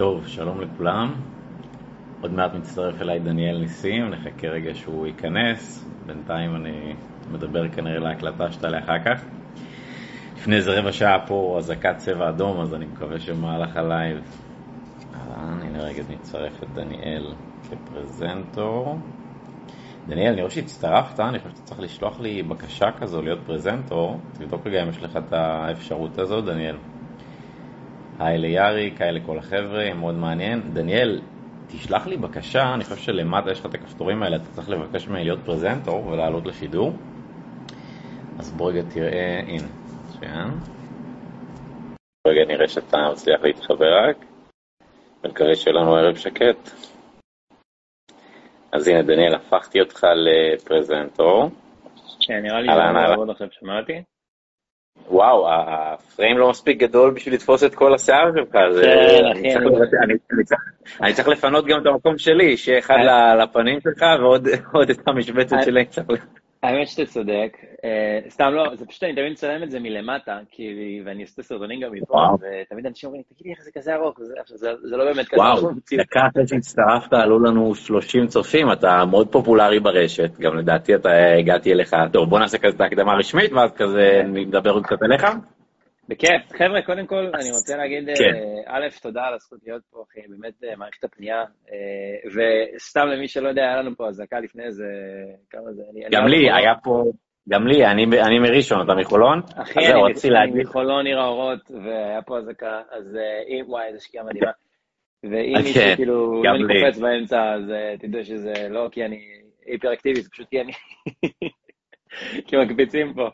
טוב, שלום לכולם. עוד מעט מצטרף אליי דניאל ניסים, נחכה רגע שהוא ייכנס. בינתיים אני מדבר כנראה להקלטה שתעלה אחר כך. לפני איזה רבע שעה פה אזעקת צבע אדום, אז אני מקווה שבמהלך הלייב... אהלן, הנה רגע נצרף את דניאל כ presenter. דניאל, אני רואה שהצטרפת, אני חושב שאתה צריך לשלוח לי בקשה כזו להיות presenter. תבדוק רגע אם יש לך את האפשרות הזו, דניאל. היי ליאריק, היי לכל החבר'ה, מאוד מעניין. דניאל, תשלח לי בקשה, אני חושב שלמטה יש לך את הכפתורים האלה, אתה צריך לבקש ממני להיות פרזנטור ולעלות לשידור. אז בוא רגע תראה, הנה, מצוין. רגע נראה שאתה מצליח להתחבר רק, ונקווה שיהיה לנו ערב שקט. אז הנה, דניאל, הפכתי אותך לפרזנטור. כן, נראה לי שזה לעבוד עכשיו, שמעתי. וואו, הפריים לא מספיק גדול בשביל לתפוס את כל השיער שלך, אחי, אני צריך לפנות גם את המקום שלי, שיהיה אחד לפנים שלך ועוד את המשבצת שלי צריך האמת שאתה צודק, סתם לא, זה פשוט, אני תמיד מצלם את זה מלמטה, ואני עושה סרטונים גם מפה, ותמיד אנשים אומרים, תגידי איך זה כזה ארוך, זה לא באמת כזה ארוך. וואו, דקה אחרי שהצטרפת עלו לנו 30 צופים, אתה מאוד פופולרי ברשת, גם לדעתי אתה הגעתי אליך, טוב בוא נעשה כזה את ההקדמה הרשמית, ואז כזה נדבר עוד קצת אליך. בכיף. חבר'ה, קודם כל, אני רוצה להגיד, כן. א', תודה על הזכות להיות פה, אחי, באמת מערכת הפנייה. וסתם למי שלא יודע, היה לנו פה אזעקה לפני איזה... כמה זה? גם לי, היה פה... גם לי, אני מראשון, אתה מחולון? אחי, אני מחולון עיר האורות, והיה פה אזעקה, אז אם, וואי, איזה שקיעה מדהימה. ואם מישהו, כאילו, אם אני קופץ באמצע, אז תדעו שזה לא כי אני היפר-אקטיבי, זה פשוט כי אני... כי מקפיצים פה.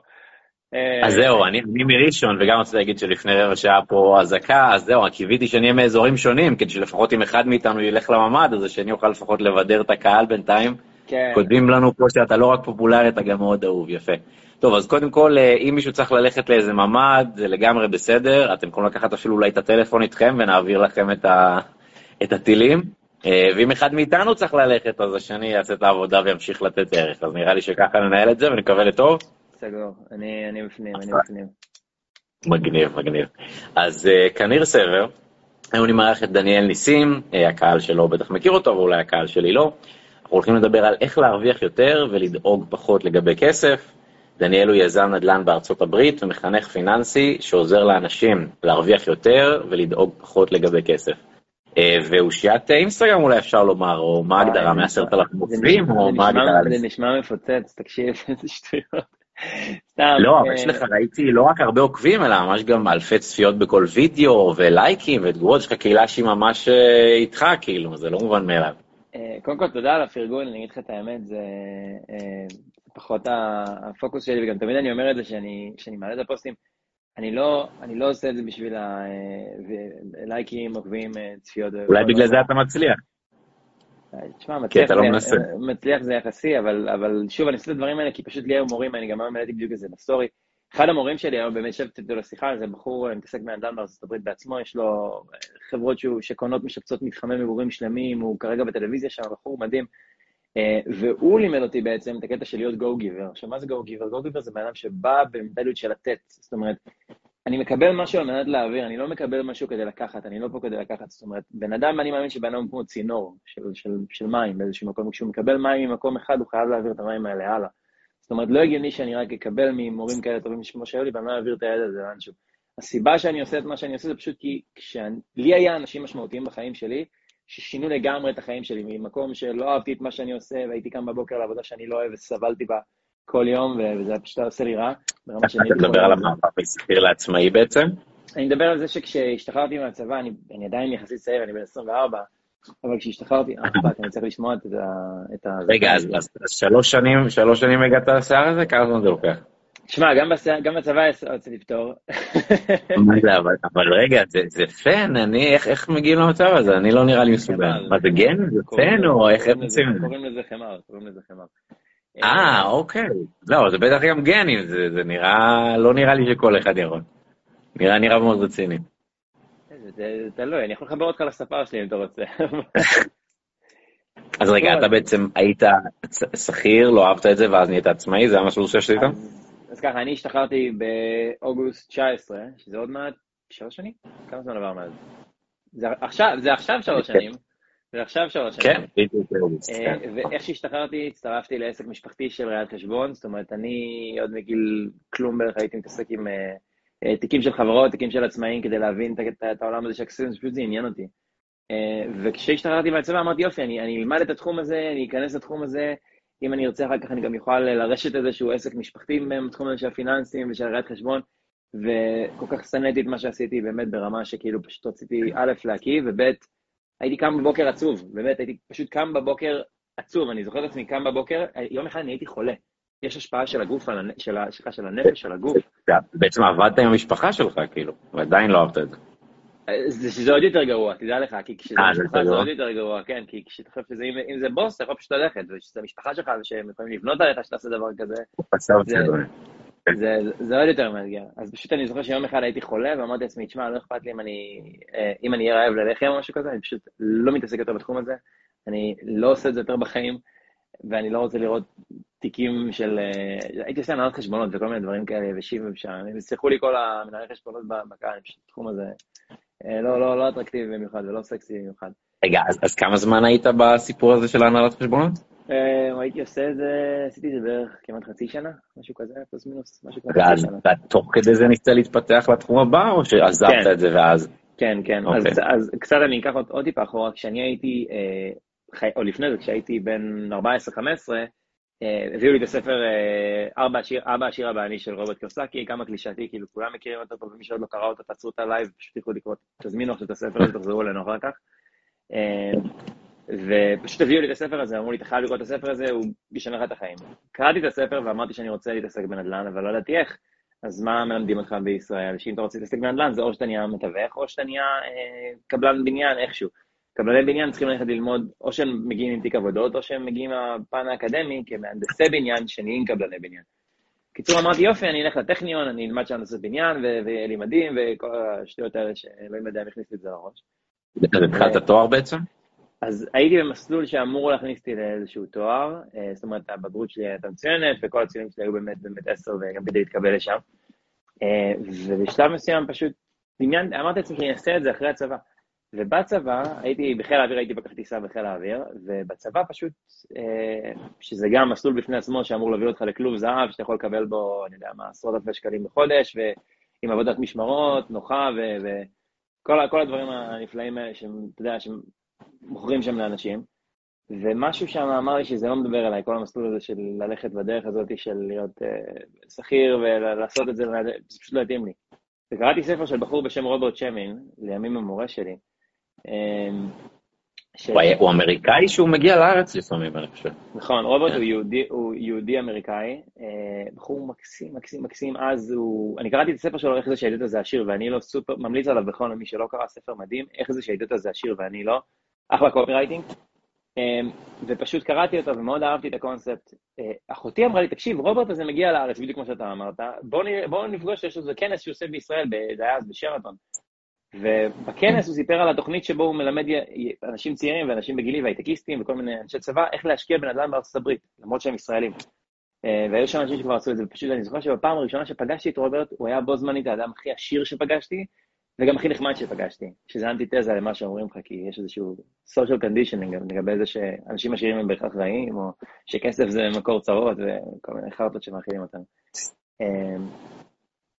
אז זהו, אני מראשון, וגם רוצה להגיד שלפני רבע שעה פה אזעקה, אז זהו, קיוויתי שאני אהיה מאזורים שונים, כדי שלפחות אם אחד מאיתנו ילך לממ"ד, אז שאני אוכל לפחות לבדר את הקהל בינתיים. כן. כותבים לנו פה שאתה לא רק פופולרי, אתה גם מאוד אהוב, יפה. טוב, אז קודם כל, אם מישהו צריך ללכת לאיזה ממ"ד, זה לגמרי בסדר, אתם יכולים לקחת אפילו אולי את הטלפון איתכם ונעביר לכם את, ה... את הטילים. ואם אחד מאיתנו צריך ללכת, אז השני יעשה את העבודה וימשיך לתת ערך. אז נראה לי שככה ננהל את זה ונקווה לטוב. סגור, אני, אני בפנים, אני בפנים. מגניב, מגניב. אז uh, כניר סבר, היום אני מארח את דניאל ניסים, uh, הקהל שלו בטח מכיר אותו, ואולי הקהל שלי לא. אנחנו הולכים לדבר על איך להרוויח יותר ולדאוג פחות לגבי כסף. דניאל הוא יזם נדל"ן בארצות הברית ומחנך פיננסי שעוזר לאנשים להרוויח יותר ולדאוג פחות לגבי כסף. Uh, ואושיית אינסטגרם אולי אפשר לומר, או מה ההגדרה, מעשרת אלפים עוקבים, או מה ההגדרה? זה נשמע מפוצץ, תקשיב, איזה שטויות. לא, אבל יש לך, ראיתי לא רק הרבה עוקבים, אלא ממש גם אלפי צפיות בכל וידאו, ולייקים ותגובות, יש לך קהילה שהיא ממש איתך, כאילו, זה לא מובן מאליו. קודם כל, תודה על הפרגון, אני אגיד לך את האמת, זה פחות הפוקוס שלי, וגם תמיד אני אומר את זה, שאני מעלה את הפוסטים, אני לא, אני לא עושה את זה בשביל הלייקים, עוקבים, צפיות. אולי בגלל זה אתה מצליח. תשמע, מצליח, לא זה, מצליח זה יחסי, אבל, אבל שוב, אני עושה את הדברים האלה כי פשוט לי היו מורים, אני גם היום העליתי בדיוק את זה בסטורי. אחד המורים שלי היום, באמת ישבתי איתו לשיחה, זה בחור מתעסק בנדל"ן בארצות הברית בעצמו, יש לו חברות שהוא, שקונות משפצות מתחמי מגורים שלמים, הוא כרגע בטלוויזיה שם, בחור מדהים. והוא לימד אותי בעצם את הקטע של להיות go-giver. עכשיו, מה זה go-giver? go-giver זה בן אדם שבא במנטליות של לתת. זאת אומרת, אני מקבל משהו על מנת להעביר, אני לא מקבל משהו כדי לקחת, אני לא פה כדי לקחת, זאת אומרת, בן אדם, אני מאמין שבן אדם כמו צינור של, של, של מים באיזשהו מקום, כשהוא מקבל מים ממקום אחד, הוא חייב להעביר את המים האלה הלאה. זאת אומרת, לא הגיוני שאני רק אקבל ממורים כאלה טובים כמו שהיו לי, ואני לא אעביר את הידע הזה לאנשהו. הסיבה שאני עושה את מה שאני עושה זה פשוט כי כשלי היה אנשים משמעותיים בחיים שלי, ששינו לגמרי את החיים שלי, ממקום שלא אהבתי את מה שאני עושה, והייתי קם בבוקר לעבודה שאני לא אוהב וסבלתי בה כל יום, וזה פשוט עושה לי רע. אתה מדבר על המהפך משכיר לעצמאי בעצם? אני מדבר על זה שכשהשתחררתי מהצבא, אני, אני עדיין יחסית צעיר, אני בן 24, אבל כשהשתחררתי, אה, אני צריך לשמוע את ה... רגע, אז שלוש שנים, שלוש שנים הגעת לשיער הזה? כמה זמן זה לוקח? תשמע, גם בצבא רציתי לפתור. אבל רגע, זה פן, אני, איך מגיעים למצב הזה? אני לא נראה לי מסוגל. מה זה גן? זה פן או איך הם עושים את זה? קוראים לזה חמר, קוראים לזה חמר. אה, אוקיי. לא, זה בטח גם גנים, זה נראה, לא נראה לי שכל אחד יכול. נראה נראה מאוד רציני. זה תלוי, אני יכול לחבר אותך לספר שלי אם אתה רוצה. אז רגע, אתה בעצם היית שכיר, לא אהבת את זה, ואז נהיית עצמאי, זה המשהו שעשית? אז ככה, אני השתחררתי באוגוסט 19, שזה עוד מעט שלוש שנים? כמה זמן עבר מאז? זה עכשיו, זה עכשיו שלוש שנים. זה עכשיו שלוש שנים. כן, בדיוק. כן. ואיך שהשתחררתי, הצטרפתי לעסק משפחתי של ראיית חשבון, זאת אומרת, אני עוד מגיל כלום בערך הייתי מתעסק עם תיקים של חברות, תיקים של עצמאים, כדי להבין את העולם הזה של אקסלים, פשוט זה עניין אותי. וכשהשתחררתי מהצבא אמרתי, יופי, אני אלמד את התחום הזה, אני אכנס לתחום הזה, אם אני ארצה אחר כך אני גם אוכל לרשת איזשהו עסק משפחתי בתחום הזה של הפיננסים ושל ראיית חשבון, וכל כך שנאתי את מה שעשיתי באמת ברמה שכאילו פשוט רציתי א', להקיא, וב', הייתי קם בבוקר עצוב, באמת, הייתי פשוט קם בבוקר עצוב, אני זוכר את עצמי קם בבוקר, יום אחד אני הייתי חולה. יש השפעה של הגוף. של, ה... של הנפש, של הגוף. בעצם עבדת עם המשפחה שלך, כאילו, ועדיין לא אהבת את זה. זה עוד יותר גרוע, תדע לך, כי כשזה אה, משפחה זה עוד יותר גרוע, כן, כי כשאתה חושב שזה, אם זה בוס, אתה יכול פשוט ללכת, וכשזה משפחה שלך, ושהם יכולים לבנות עליך שאתה דבר כזה, זה עוד יותר מאתגר. אז פשוט אני זוכר שיום אחד הייתי חולה, ואמרתי לעצמי, תשמע, לא אכפת לי אם אני אהיה רעב ללחם או משהו כזה, אני פשוט לא מתעסק יותר בתחום הזה, אני לא עושה את זה יותר בחיים, ואני לא רוצה לראות תיקים של... הייתי עושה הנהלת חשבונות וכל מיני דברים כאלה, יבשים ושם, יסלחו לי כל המנהלי חשבונות בקהל, פשוט התחום הזה אה, לא, לא, לא אטרקטיבי במיוחד ולא סקסי במיוחד. רגע, אז, אז כמה זמן היית בסיפור הזה של הנהלת חשבונות? Uh, הייתי עושה את זה, עשיתי את זה בערך כמעט חצי שנה, משהו כזה, פלוס מינוס, משהו כזה. ואז תוך כדי זה ניסית להתפתח לתחום הבא, או שעזבת כן. את זה ואז? כן, כן. אז, אוקיי. קצת אני אקח עוד, טיפה אחורה, כשאני הייתי, חי, או לפני זה, כשהייתי בן 14-15, אה, הביאו לי את הספר אה, אבא עשיר אבא עני של רוברט קיוסאקי, כמה קלישאתי, כאילו כולם מכירים אותו פה, ומי שעוד לא קרא אותו, תעצרו את הלייב, פשוט תלכו לקרוא, תזמינו עכשיו את הספר הזה, תחזרו אלינו אחר כך. אה, ופשוט הביאו לי את הספר הזה, אמרו לי, אתה חייב לקרוא את הספר הזה, הוא ישנה לך את החיים. קראתי את הספר ואמרתי שאני רוצה להתעסק בנדל"ן, אבל לא ידעתי איך, אז מה מלמדים אותך בישראל? שאם אתה רוצה להתעסק בנדל"ן, זה או שאתה נהיה מתווך, או שאתה נהיה קבלן בניין איכשהו. קבלני בניין צריכים ללכת ללמוד, או שהם מגיעים עם תיק עבודות, או שהם מגיעים מהפן האקדמי כמהנדסי בניין שנהיים קבלני בניין. קיצור, אמרתי, יופי, אני אלך לטכניון, אני אלמד שם לעשות בניין, ויהיה לי מדהים, וכל השטויות האלה שאלוהים יודע אם הכניס את זה לראש. התחלת תואר בעצם? אז הייתי במסלול שאמור להכניס אותי לאיזשהו תואר, אה, זאת אומרת, הבגרות שלי הייתה מצוינת, וכל הציונים שלי היו באמת באמת עשר, וגם כדי להתקבל לשם. אה, ובשלב מסוים פשוט דמיין, אמרתי לעצמי שאני אעשה את זה אחרי הצבא. ובצבא, הייתי, בחיל האוויר הייתי פקח טיסה בחיל האוויר, ובצבא פשוט, אה, שזה גם מסלול בפני עצמו שאמור להביא אותך לכלוב זהב, שאתה יכול לקבל בו, אני יודע מה, עשרות אלפי שקלים בחודש, ועם עבודת משמרות, נוחה, וכל הדברים הנפלאים האלה, שאתה יודע, שמוכרים שם לאנשים. ומשהו שם אמר לי שזה לא מדבר אליי, כל המסלול הזה של ללכת בדרך הזאת של להיות uh, שכיר ולעשות את זה, זה פשוט לא התאים לי. וקראתי ספר של בחור בשם רוברט שמין, לימים המורה שלי, אמ, ש... הוא אמריקאי שהוא מגיע לארץ לפעמים, אני חושב. נכון, רוברט הוא יהודי, הוא יהודי אמריקאי, אה, בחור מקסים, מקסים, מקסים, אז הוא... אני קראתי את הספר שלו, איך זה שהידות הזה עשיר ואני לא סופר, ממליץ עליו בכל מי שלא קרא ספר מדהים, איך זה שהידות הזה עשיר ואני לא, אחלה copywriting, אמ, ופשוט קראתי אותו ומאוד אהבתי את הקונספט. אה, אחותי אמרה לי, תקשיב, רוברט הזה מגיע לארץ, בדיוק כמו שאתה אמרת, בואו נפגוש, יש איזה כנס שהוא עושה בישראל, זה היה אז בשרתון. ובכנס הוא סיפר על התוכנית שבו הוא מלמד אנשים צעירים ואנשים בגילי והייטקיסטים וכל מיני אנשי צבא, איך להשקיע בנדל"ן בארצות הברית, למרות שהם ישראלים. אה, והיו שם אנשים שכבר עשו את זה, ופשוט אני זוכר שבפעם הראשונה שפגשתי את רוברט, הוא היה בו זמנית האדם הכי עשיר שפגשתי, וגם הכי נחמד שפגשתי, שזה אנטיתזה למה שאומרים לך, כי יש איזשהו social conditioning לגבי זה שאנשים עשירים הם בהכרח רעים, או שכסף זה מקור צרות, וכל מיני חרטות שמאכילים אותם. אה,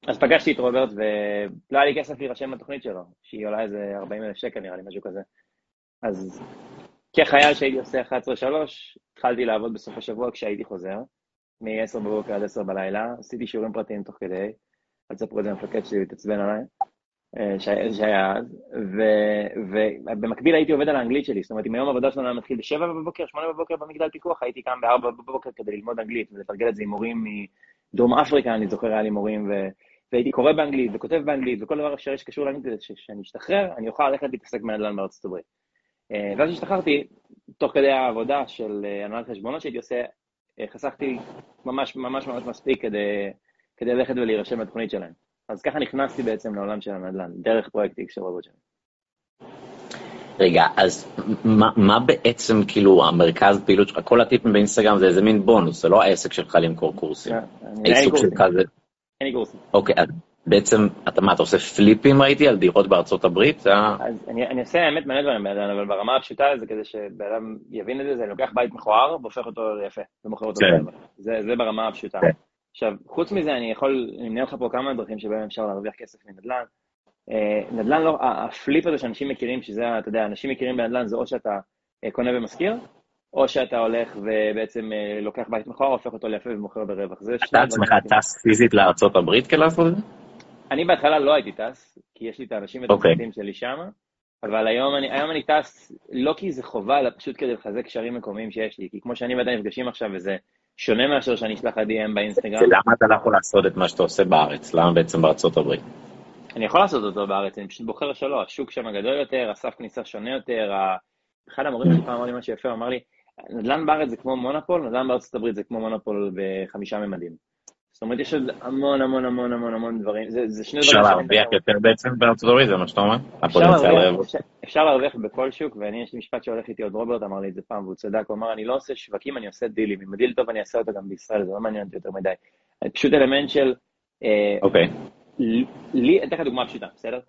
אז פגשתי את רוברט, ולא היה לי כסף להירשם לתוכנית שלו, שהיא עולה איזה 40 אלף שקל נראה לי, משהו כזה. אז כחייל שהייתי עושה 11-3, התחלתי לעבוד בסוף השבוע כשהייתי חוזר, מ-10 בבוקר עד 10 בלילה, עשיתי שיעורים פרטיים תוך כדי, אל תספרו את זה למפקד שלי להתעצבן עליי, אה, שהיה אז, ובמקביל הייתי עובד על האנגלית שלי, זאת אומרת, אם היום העבודה שלנו מתחיל ב-7 בבוקר, 8 בבוקר במגדל פיקוח, הייתי קם ב-4 בבוקר כדי ללמוד אנגלית ולתרגל את זה עם מורים מדרום אפריקה, אני זוכר, היה לי מורים, ו... והייתי קורא באנגלית וכותב באנגלית וכל דבר אפשרי שקשור לאנגלית, שאני אשתחרר, אני אוכל ללכת להתעסק בנדל"ן בארצות הברית. אה, ואז השתחררתי, תוך כדי העבודה של אה, הנהלת חשבונות שהייתי עושה, אה, חסכתי ממש ממש ממש מספיק כדי, כדי ללכת ולהירשם לתוכנית שלהם. אז ככה נכנסתי בעצם לעולם של הנדל"ן, דרך פרויקט X של רובוט שלי. רגע, אז מה, מה בעצם כאילו המרכז פעילות שלך? כל הטיפים באינסטגרם זה איזה מין בונוס, זה לא העסק שלך למכור קורסים. העיסוק שלך זה... אין לי קורסים. אוקיי, אז בעצם, אתה מה, אתה עושה פליפים ראיתי על דירות בארצות הברית? אז אני, אני עושה האמת מלא דברים באדם, אבל ברמה הפשוטה זה כדי שבן יבין את זה, זה לוקח בית מכוער והופך אותו ליפה, ומוכר אותו כן. זה, זה ברמה הפשוטה. כן. עכשיו, חוץ מזה, אני יכול למנות לך פה כמה דרכים שבהם אפשר להרוויח כסף מנדל"ן. אה, נדל"ן לא, ה flip הזה שאנשים מכירים, שזה, אתה יודע, אנשים מכירים בנדל"ן, זה או שאתה אה, קונה ומשכיר, או שאתה הולך ובעצם אה, לוקח בית מכוער, הופך אותו ליפה ומוכר ברווח. אתה עצמך טס פיזית לארצות הברית כדי לעשות את זה? אני בהתחלה לא הייתי טס, כי יש לי את האנשים ואת אוקיי. הצוותים שלי שם, אבל היום אני, היום אני טס לא כי זה חובה, אלא פשוט כדי לחזק קשרים מקומיים שיש לי, כי כמו שאני ואתה נפגשים עכשיו, וזה שונה מאשר שאני אשלח לך DM באינסטגרם. למה אתה לא יכול לעשות את מה שאתה עושה בארץ? למה בעצם בארצות הברית? אני יכול לעשות אותו בארץ, אני פשוט בוחר שלא, השוק שם גדול יותר, הסף כניסה שונה יותר, אחד המורים שלי פעם אמר לי משהו יפה, הוא אמר לי, נדל"ן בארץ זה כמו מונופול, נדל"ן בארצות הברית זה כמו מונופול בחמישה ממדים. זאת אומרת, יש עוד המון המון המון המון המון דברים, זה, זה שני דברים... אפשר להרוויח יותר בעצם בארצות הברית, זה מה שאתה אומר? אפשר להרוויח בכל שוק, ואני, יש לי משפט שהולך איתי עוד רוברט, אמר לי את זה פעם, והוא צדק, הוא אמר, אני לא עושה שווקים, אני עושה דילים, אם הדיל טוב אני אעשה אותו גם בישראל, זה לא מעניין אותי יותר מדי. פשוט אלמנט של... אה, אוקיי. לי, אתן לך דוגמה פשוטה, בסדר?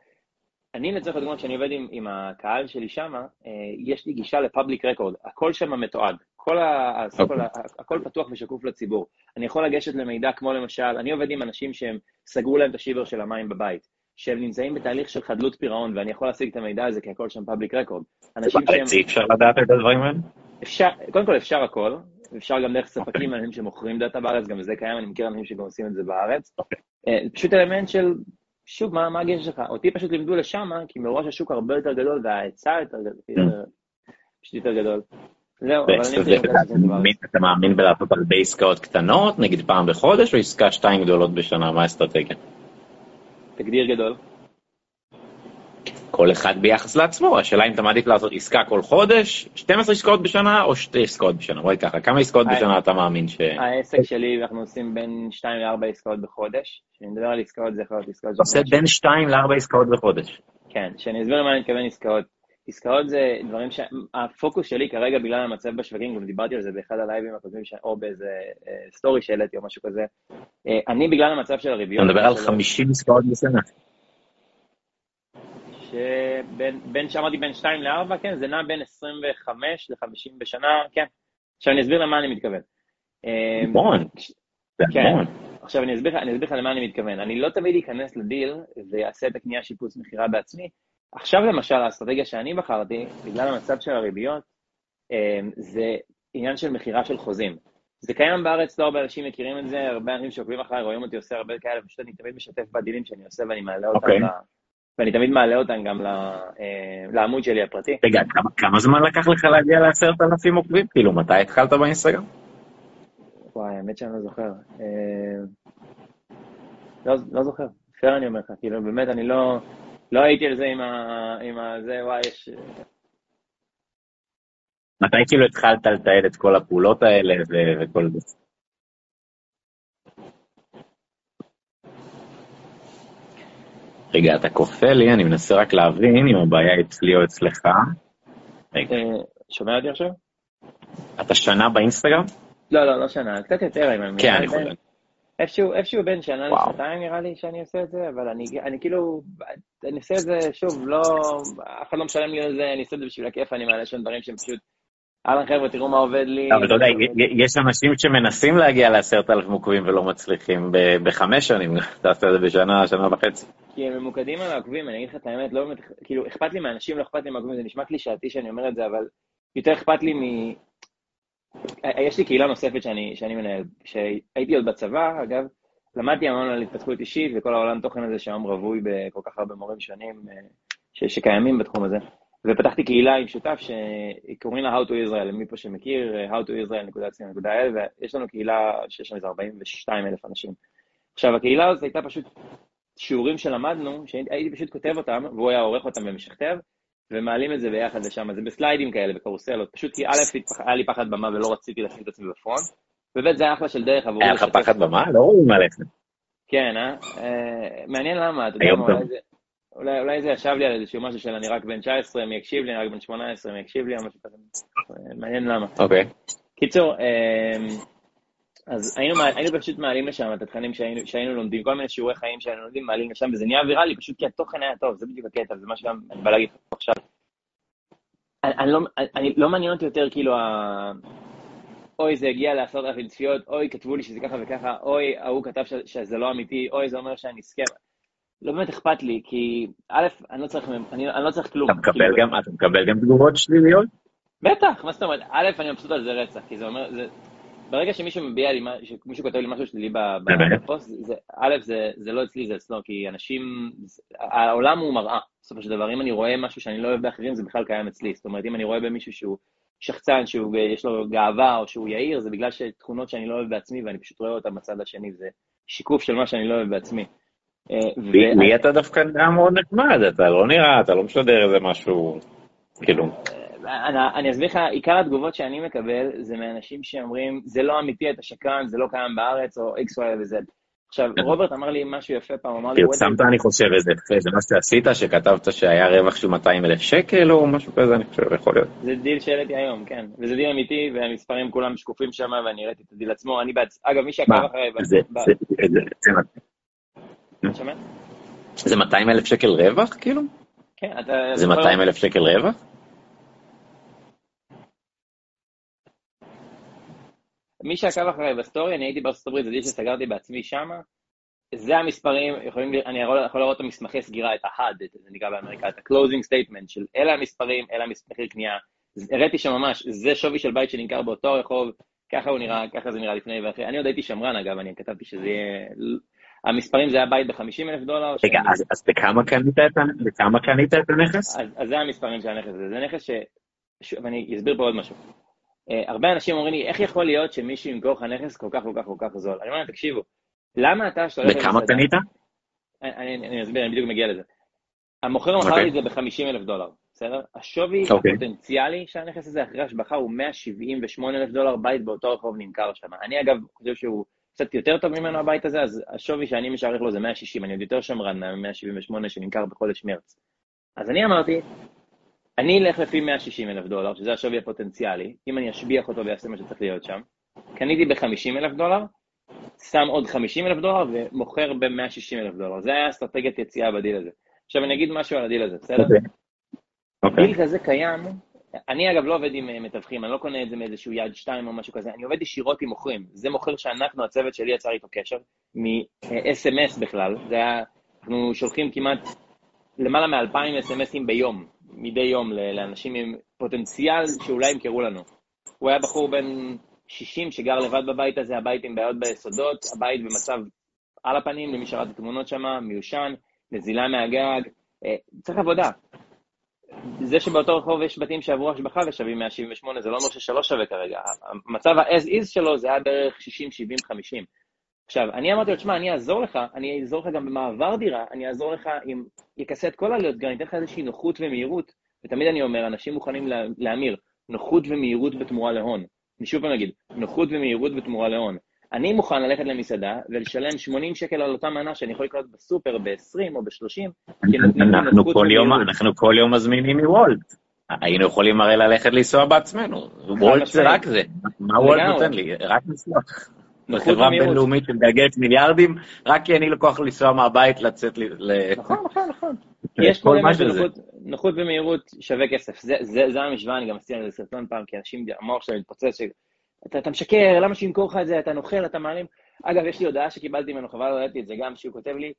אני לצורך הדוגמא, כשאני עובד עם, עם הקהל שלי שם, אה, יש לי גישה לפאבליק רקורד, הכל שם מתועד, כל ה, okay. אוקיי. הכל פתוח ושקוף לציבור. אני יכול לגשת למידע כמו למשל, אני עובד עם אנשים שהם סגרו להם את השיבר של המים בבית, שהם נמצאים בתהליך של חדלות פירעון, ואני יכול להשיג את המידע הזה כי הכל שם פאבליק רקורד. אנשים שהם... אי אפשר לדעת את הדברים האלה? אפשר, קודם כל אפשר הכל, אפשר גם דרך ספקים, אנשים שמוכרים דאטה בארץ, גם זה קיים, אני מכיר אנשים שגם עושים את זה בארץ. אוקיי. אה, פשוט אלמנט של שוב, מה, מה הגשר שלך? אותי פשוט לימדו לשם, כי מראש השוק הרבה יותר גדול וההיצע יותר גדול, mm. פשוט יותר גדול. זהו, אבל אני אתה מאמין בלעשות הרבה עסקאות קטנות, נגיד פעם בחודש, או עסקה שתיים גדולות בשנה? מה האסטרטגיה? תגדיר גדול. כל אחד ביחס לעצמו, השאלה אם אתה מעדיף לעשות עסקה כל חודש, 12 עסקאות בשנה או שתי עסקאות בשנה, בואי ככה, כמה עסקאות בשנה אתה מאמין ש... העסק שלי, אנחנו עושים בין 2 ל-4 עסקאות בחודש, כשאני מדבר על עסקאות זה יכול להיות עסקאות... עושה בין 2 ל-4 עסקאות בחודש. כן, כשאני אסביר למה אני מתכוון עסקאות. עסקאות זה דברים שהפוקוס שלי כרגע בגלל המצב בשווקים, גם דיברתי על זה באחד הלייבים הקודמים, או באיזה סטורי אה, שהעליתי או משהו כזה. אה, אני בגלל המצב של הריביות... אתה מדבר על 50 עסקאות בשנה. שבין, שאמרתי בין 2 ל-4, כן, זה נע בין 25 ל-50 בשנה, כן. עכשיו אני אסביר למה אני מתכוון. המון, זה כן. המון. עכשיו אני אסביר לך למה אני מתכוון. אני לא תמיד אכנס לדיל ויעשה את הקנייה שיפוץ מכירה בעצמי. עכשיו למשל, האסטרטגיה שאני בחרתי, בגלל המצב של הריביות, אמ, זה עניין של מכירה של חוזים. זה קיים בארץ, לא הרבה אנשים מכירים את זה, הרבה אנשים שעוקבים אחריי רואים אותי עושה הרבה כאלה, פשוט אני תמיד משתף בדילים שאני עושה ואני מעלה אותם okay. אוקיי. ואני תמיד מעלה אותן גם אה, לעמוד שלי הפרטי. רגע, כמה, כמה זמן לקח לך להגיע לעשרת אלפים עוקבים? כאילו, מתי התחלת באינסטגרם? וואי, האמת שאני לא זוכר. אה, לא, לא זוכר, פייר אני אומר לך, כאילו, באמת, אני לא, לא הייתי על זה עם ה... עם ה... זה, וואי, יש... מתי כאילו התחלת לתעד את כל הפעולות האלה וכל זה? רגע, אתה כופה לי, אני מנסה רק להבין אם הבעיה אצלי או אצלך. רגע. אה, שומע אותי עכשיו? אתה שנה באינסטגרם? לא, לא, לא שנה, קצת יותר אם אני... כן, אני חושב. איפשהו, איפשהו בין שנה לשנתיים נראה לי שאני עושה את זה, אבל אני, אני כאילו, אני עושה את זה, שוב, לא, אף אחד לא משלם לי על זה, אני עושה את זה בשביל הכיף, אני מעלה שם דברים שהם פשוט אהלן חבר'ה, תראו מה עובד לי. אבל אתה יודע, יש אנשים שמנסים להגיע לעשרת אלף עוקבים ולא מצליחים בחמש שנים, תעשה את זה בשנה, שנה וחצי. כי הם ממוקדים על העוקבים, אני אגיד לך את האמת, לא באמת, כאילו, אכפת לי מאנשים, לא אכפת לי מהעוקבים, זה נשמע קלישאתי שאני אומר את זה, אבל יותר אכפת לי. יש לי קהילה נוספת שאני, שאני מנהל, שהייתי עוד בצבא, אגב, למדתי המון על התפתחות אישית וכל העולם תוכן הזה שהיום רווי בכל כך הרבה מורים שונים אה, שקיימים בתחום הזה. ופתחתי קהילה עם שותף שקוראים לה How to Israel, מי פה שמכיר, howtoisrael.co.il, ויש לנו קהילה שיש שם איזה 42 אלף אנשים. עכשיו, הקהילה הזאת הייתה פשוט שיעורים שלמדנו, שהייתי פשוט כותב אותם, והוא היה עורך אותם במשכתב, ומעלים את זה ביחד לשם, זה בסליידים כאלה, בקרוסלות, פשוט כי א', היה לי פחד במה ולא רציתי לשים את עצמי בפרונט, וב', זה היה אחלה של דרך עבורי. היה לך פחד במה? לא רואים עליך. כן, אה? אה? מעניין למה, אתה יודע מה, אולי זה... אולי, אולי זה ישב לי על איזשהו משהו של אני רק בן 19, מי יקשיב לי, אני רק בן 18, מי יקשיב לי, משהו כזה. מעניין למה. אוקיי. Okay. קיצור, אמ, אז היינו, היינו פשוט מעלים לשם את התכנים שהיינו, שהיינו לומדים, כל מיני שיעורי חיים שהיינו לומדים, מעלים לשם, וזה נהיה ויראלי פשוט כי התוכן היה טוב, זה בדיוק הקטע, זה מה שגם אני בא להגיד עכשיו. אני, אני, לא, אני לא מעניין אותי יותר כאילו ה... אוי, זה הגיע לעשרות אלפים צפיות, אוי, כתבו לי שזה ככה וככה, אוי, ההוא כתב ש, שזה לא אמיתי, אוי, זה אומר שאני סכם. לא באמת אכפת לי, כי א', אני לא צריך, אני, אני לא צריך כלום. אתה מקבל כאילו, גם, אתה מקבל גם תגובות שליליות? בטח, מה זאת אומרת? א', אני מבסוט על זה רצח, כי זה אומר, זה, ברגע שמישהו מביע לי, שמישהו כותב לי משהו שלילי בפוסט, א', זה, זה לא אצלי, זה אצלו, כי אנשים, העולם הוא מראה, בסופו של דבר, אם אני רואה משהו שאני לא אוהב באחרים, זה בכלל קיים אצלי, זאת אומרת, אם אני רואה במישהו שהוא שחצן, שיש לו גאווה, או שהוא יהיר, זה בגלל שתכונות שאני לא אוהב בעצמי, ואני פשוט רואה אותן בצד השני, זה שיקוף של מה שאני לא אוהב בעצמי. לי אה, אתה דווקא נראה מאוד נחמד, אתה לא נראה, אתה לא משדר איזה משהו, כאילו. אני, אני אסביר לך, עיקר התגובות שאני מקבל זה מאנשים שאומרים, זה לא אמיתי, אתה שקרן, זה לא קיים בארץ, או x, y ו-z. עכשיו, כן. רוברט אמר לי משהו יפה פעם, אמר לי... פרסמת, אני חושב, איזה, מה שעשית, שכתבת שהיה רווח של 200 אלף שקל, או משהו כזה, אני חושב, יכול להיות. זה דיל שהעליתי היום, כן. וזה דיל אמיתי, והמספרים כולם שקופים שם, ואני הראיתי את הדיל עצמו. אני בעצ... אגב, מי שעקב זה, זה 200 אלף שקל רווח, כאילו? כן, אתה... זה 200 אלף שקל רווח? מי שעקב אחריי בסטורי, אני הייתי בארצות הברית, זה דיל שסגרתי בעצמי שמה. זה המספרים, יכולים, אני יכול, יכול לראות את המסמכי סגירה, את ה-HUD, זה נקרא באמריקה, את ה-closing statement של אלה המספרים, אלה המסמכי קנייה. הראיתי שם ממש, זה שווי של בית שנמכר באותו רחוב, ככה הוא נראה, ככה זה נראה לפני ואחרי. אני עוד הייתי שמרן אגב, אני כתבתי שזה יהיה... המספרים זה היה בית ב-50 אלף דולר. רגע, שאני... אז, אז בכמה קנית את, בכמה קנית את הנכס? אז, אז זה המספרים של הנכס הזה. זה נכס ש... ש... ואני אסביר פה עוד משהו. Uh, הרבה אנשים אומרים לי, איך יכול להיות שמישהו ימכור לך נכס כל כך כל כך כל כך זול? אני אומר להם, תקשיבו, למה אתה שאתה הולך בכמה קנית? אני, אני, אני אסביר, אני בדיוק מגיע לזה. המוכר מכר לי את זה ב-50 אלף דולר, בסדר? השווי okay. אוקיי. הפוטנציאלי של הנכס הזה אחרי השבחה הוא 178 אלף דולר, בית באותו רחוב נמכר שם. אני אגב חושב שהוא קצת יותר טוב ממנו הבית הזה, אז השווי שאני משערך לו זה 160, אני עוד יותר שמרן מה-178 שנמכר בחודש מרץ. אז אני אמרתי, אני אלך לפי 160 אלף דולר, שזה השווי הפוטנציאלי, אם אני אשביח אותו ואעשה מה שצריך להיות שם. קניתי ב-50 אלף דולר, שם עוד 50 אלף דולר ומוכר ב-160 אלף דולר. זה היה אסטרטגיית יציאה בדיל הזה. עכשיו אני אגיד משהו על הדיל הזה, בסדר? Okay. דיל כזה קיים, אני אגב לא עובד עם אה, מתווכים, אני לא קונה את זה מאיזשהו יד שתיים או משהו כזה, אני עובד ישירות עם מוכרים. זה מוכר שאנחנו, הצוות שלי יצר איתו קשר, מ-SMS בכלל, זה היה, אנחנו שולחים כמעט למעלה מאלפיים אס.אם.אסים ביום, מדי יום, לאנשים עם פוטנציאל שאולי ימכרו לנו. הוא היה בחור בן 60 שגר לבד בבית הזה, הבית עם בעיות ביסודות, הבית במצב על הפנים, למי שראה את התמונות שם, מיושן, נזילה מהגג, אה, צריך עבודה. זה שבאותו רחוב יש בתים שעברו השבחה ושווים 178, זה לא אומר ששלוש שווה כרגע. המצב ה-as is שלו זה היה בערך 60, 70, 50. עכשיו, אני אמרתי לו, תשמע, אני אעזור לך, אני אעזור לך גם במעבר דירה, אני אעזור לך אם יכסה את כל העלויות, גם אני אתן לך איזושהי נוחות ומהירות, ותמיד אני אומר, אנשים מוכנים להמיר, נוחות ומהירות בתמורה להון. אני שוב פעם אגיד, נוחות ומהירות בתמורה להון. אני מוכן ללכת למסעדה ולשלם 80 שקל על אותה מנה שאני יכול לקנות בסופר ב-20 או ב-30, כי נותנים לי נוחות ומהירות. אנחנו כל יום מזמינים מוולט. היינו יכולים הרי ללכת לנסוע בעצמנו. וולט זה רק זה. מה וולט נותן לי? רק לנסוע. חברה בינלאומית שמגלגלת מיליארדים, רק כי אני לקוח לנסוע מהבית, לצאת ל... נכון, נכון, נכון. יש פה באמת נוחות ומהירות שווה כסף. זה המשוואה, אני גם עשיתי על זה סרטון פעם, כי אנשים, המוח שלהם מתפוצץ, אתה משקר, למה שימכור לך את זה, אתה נוכל, אתה מעלים. אגב, יש לי הודעה שקיבלתי ממנו, חבל, לא ידעתי את זה גם, שהוא כותב לי,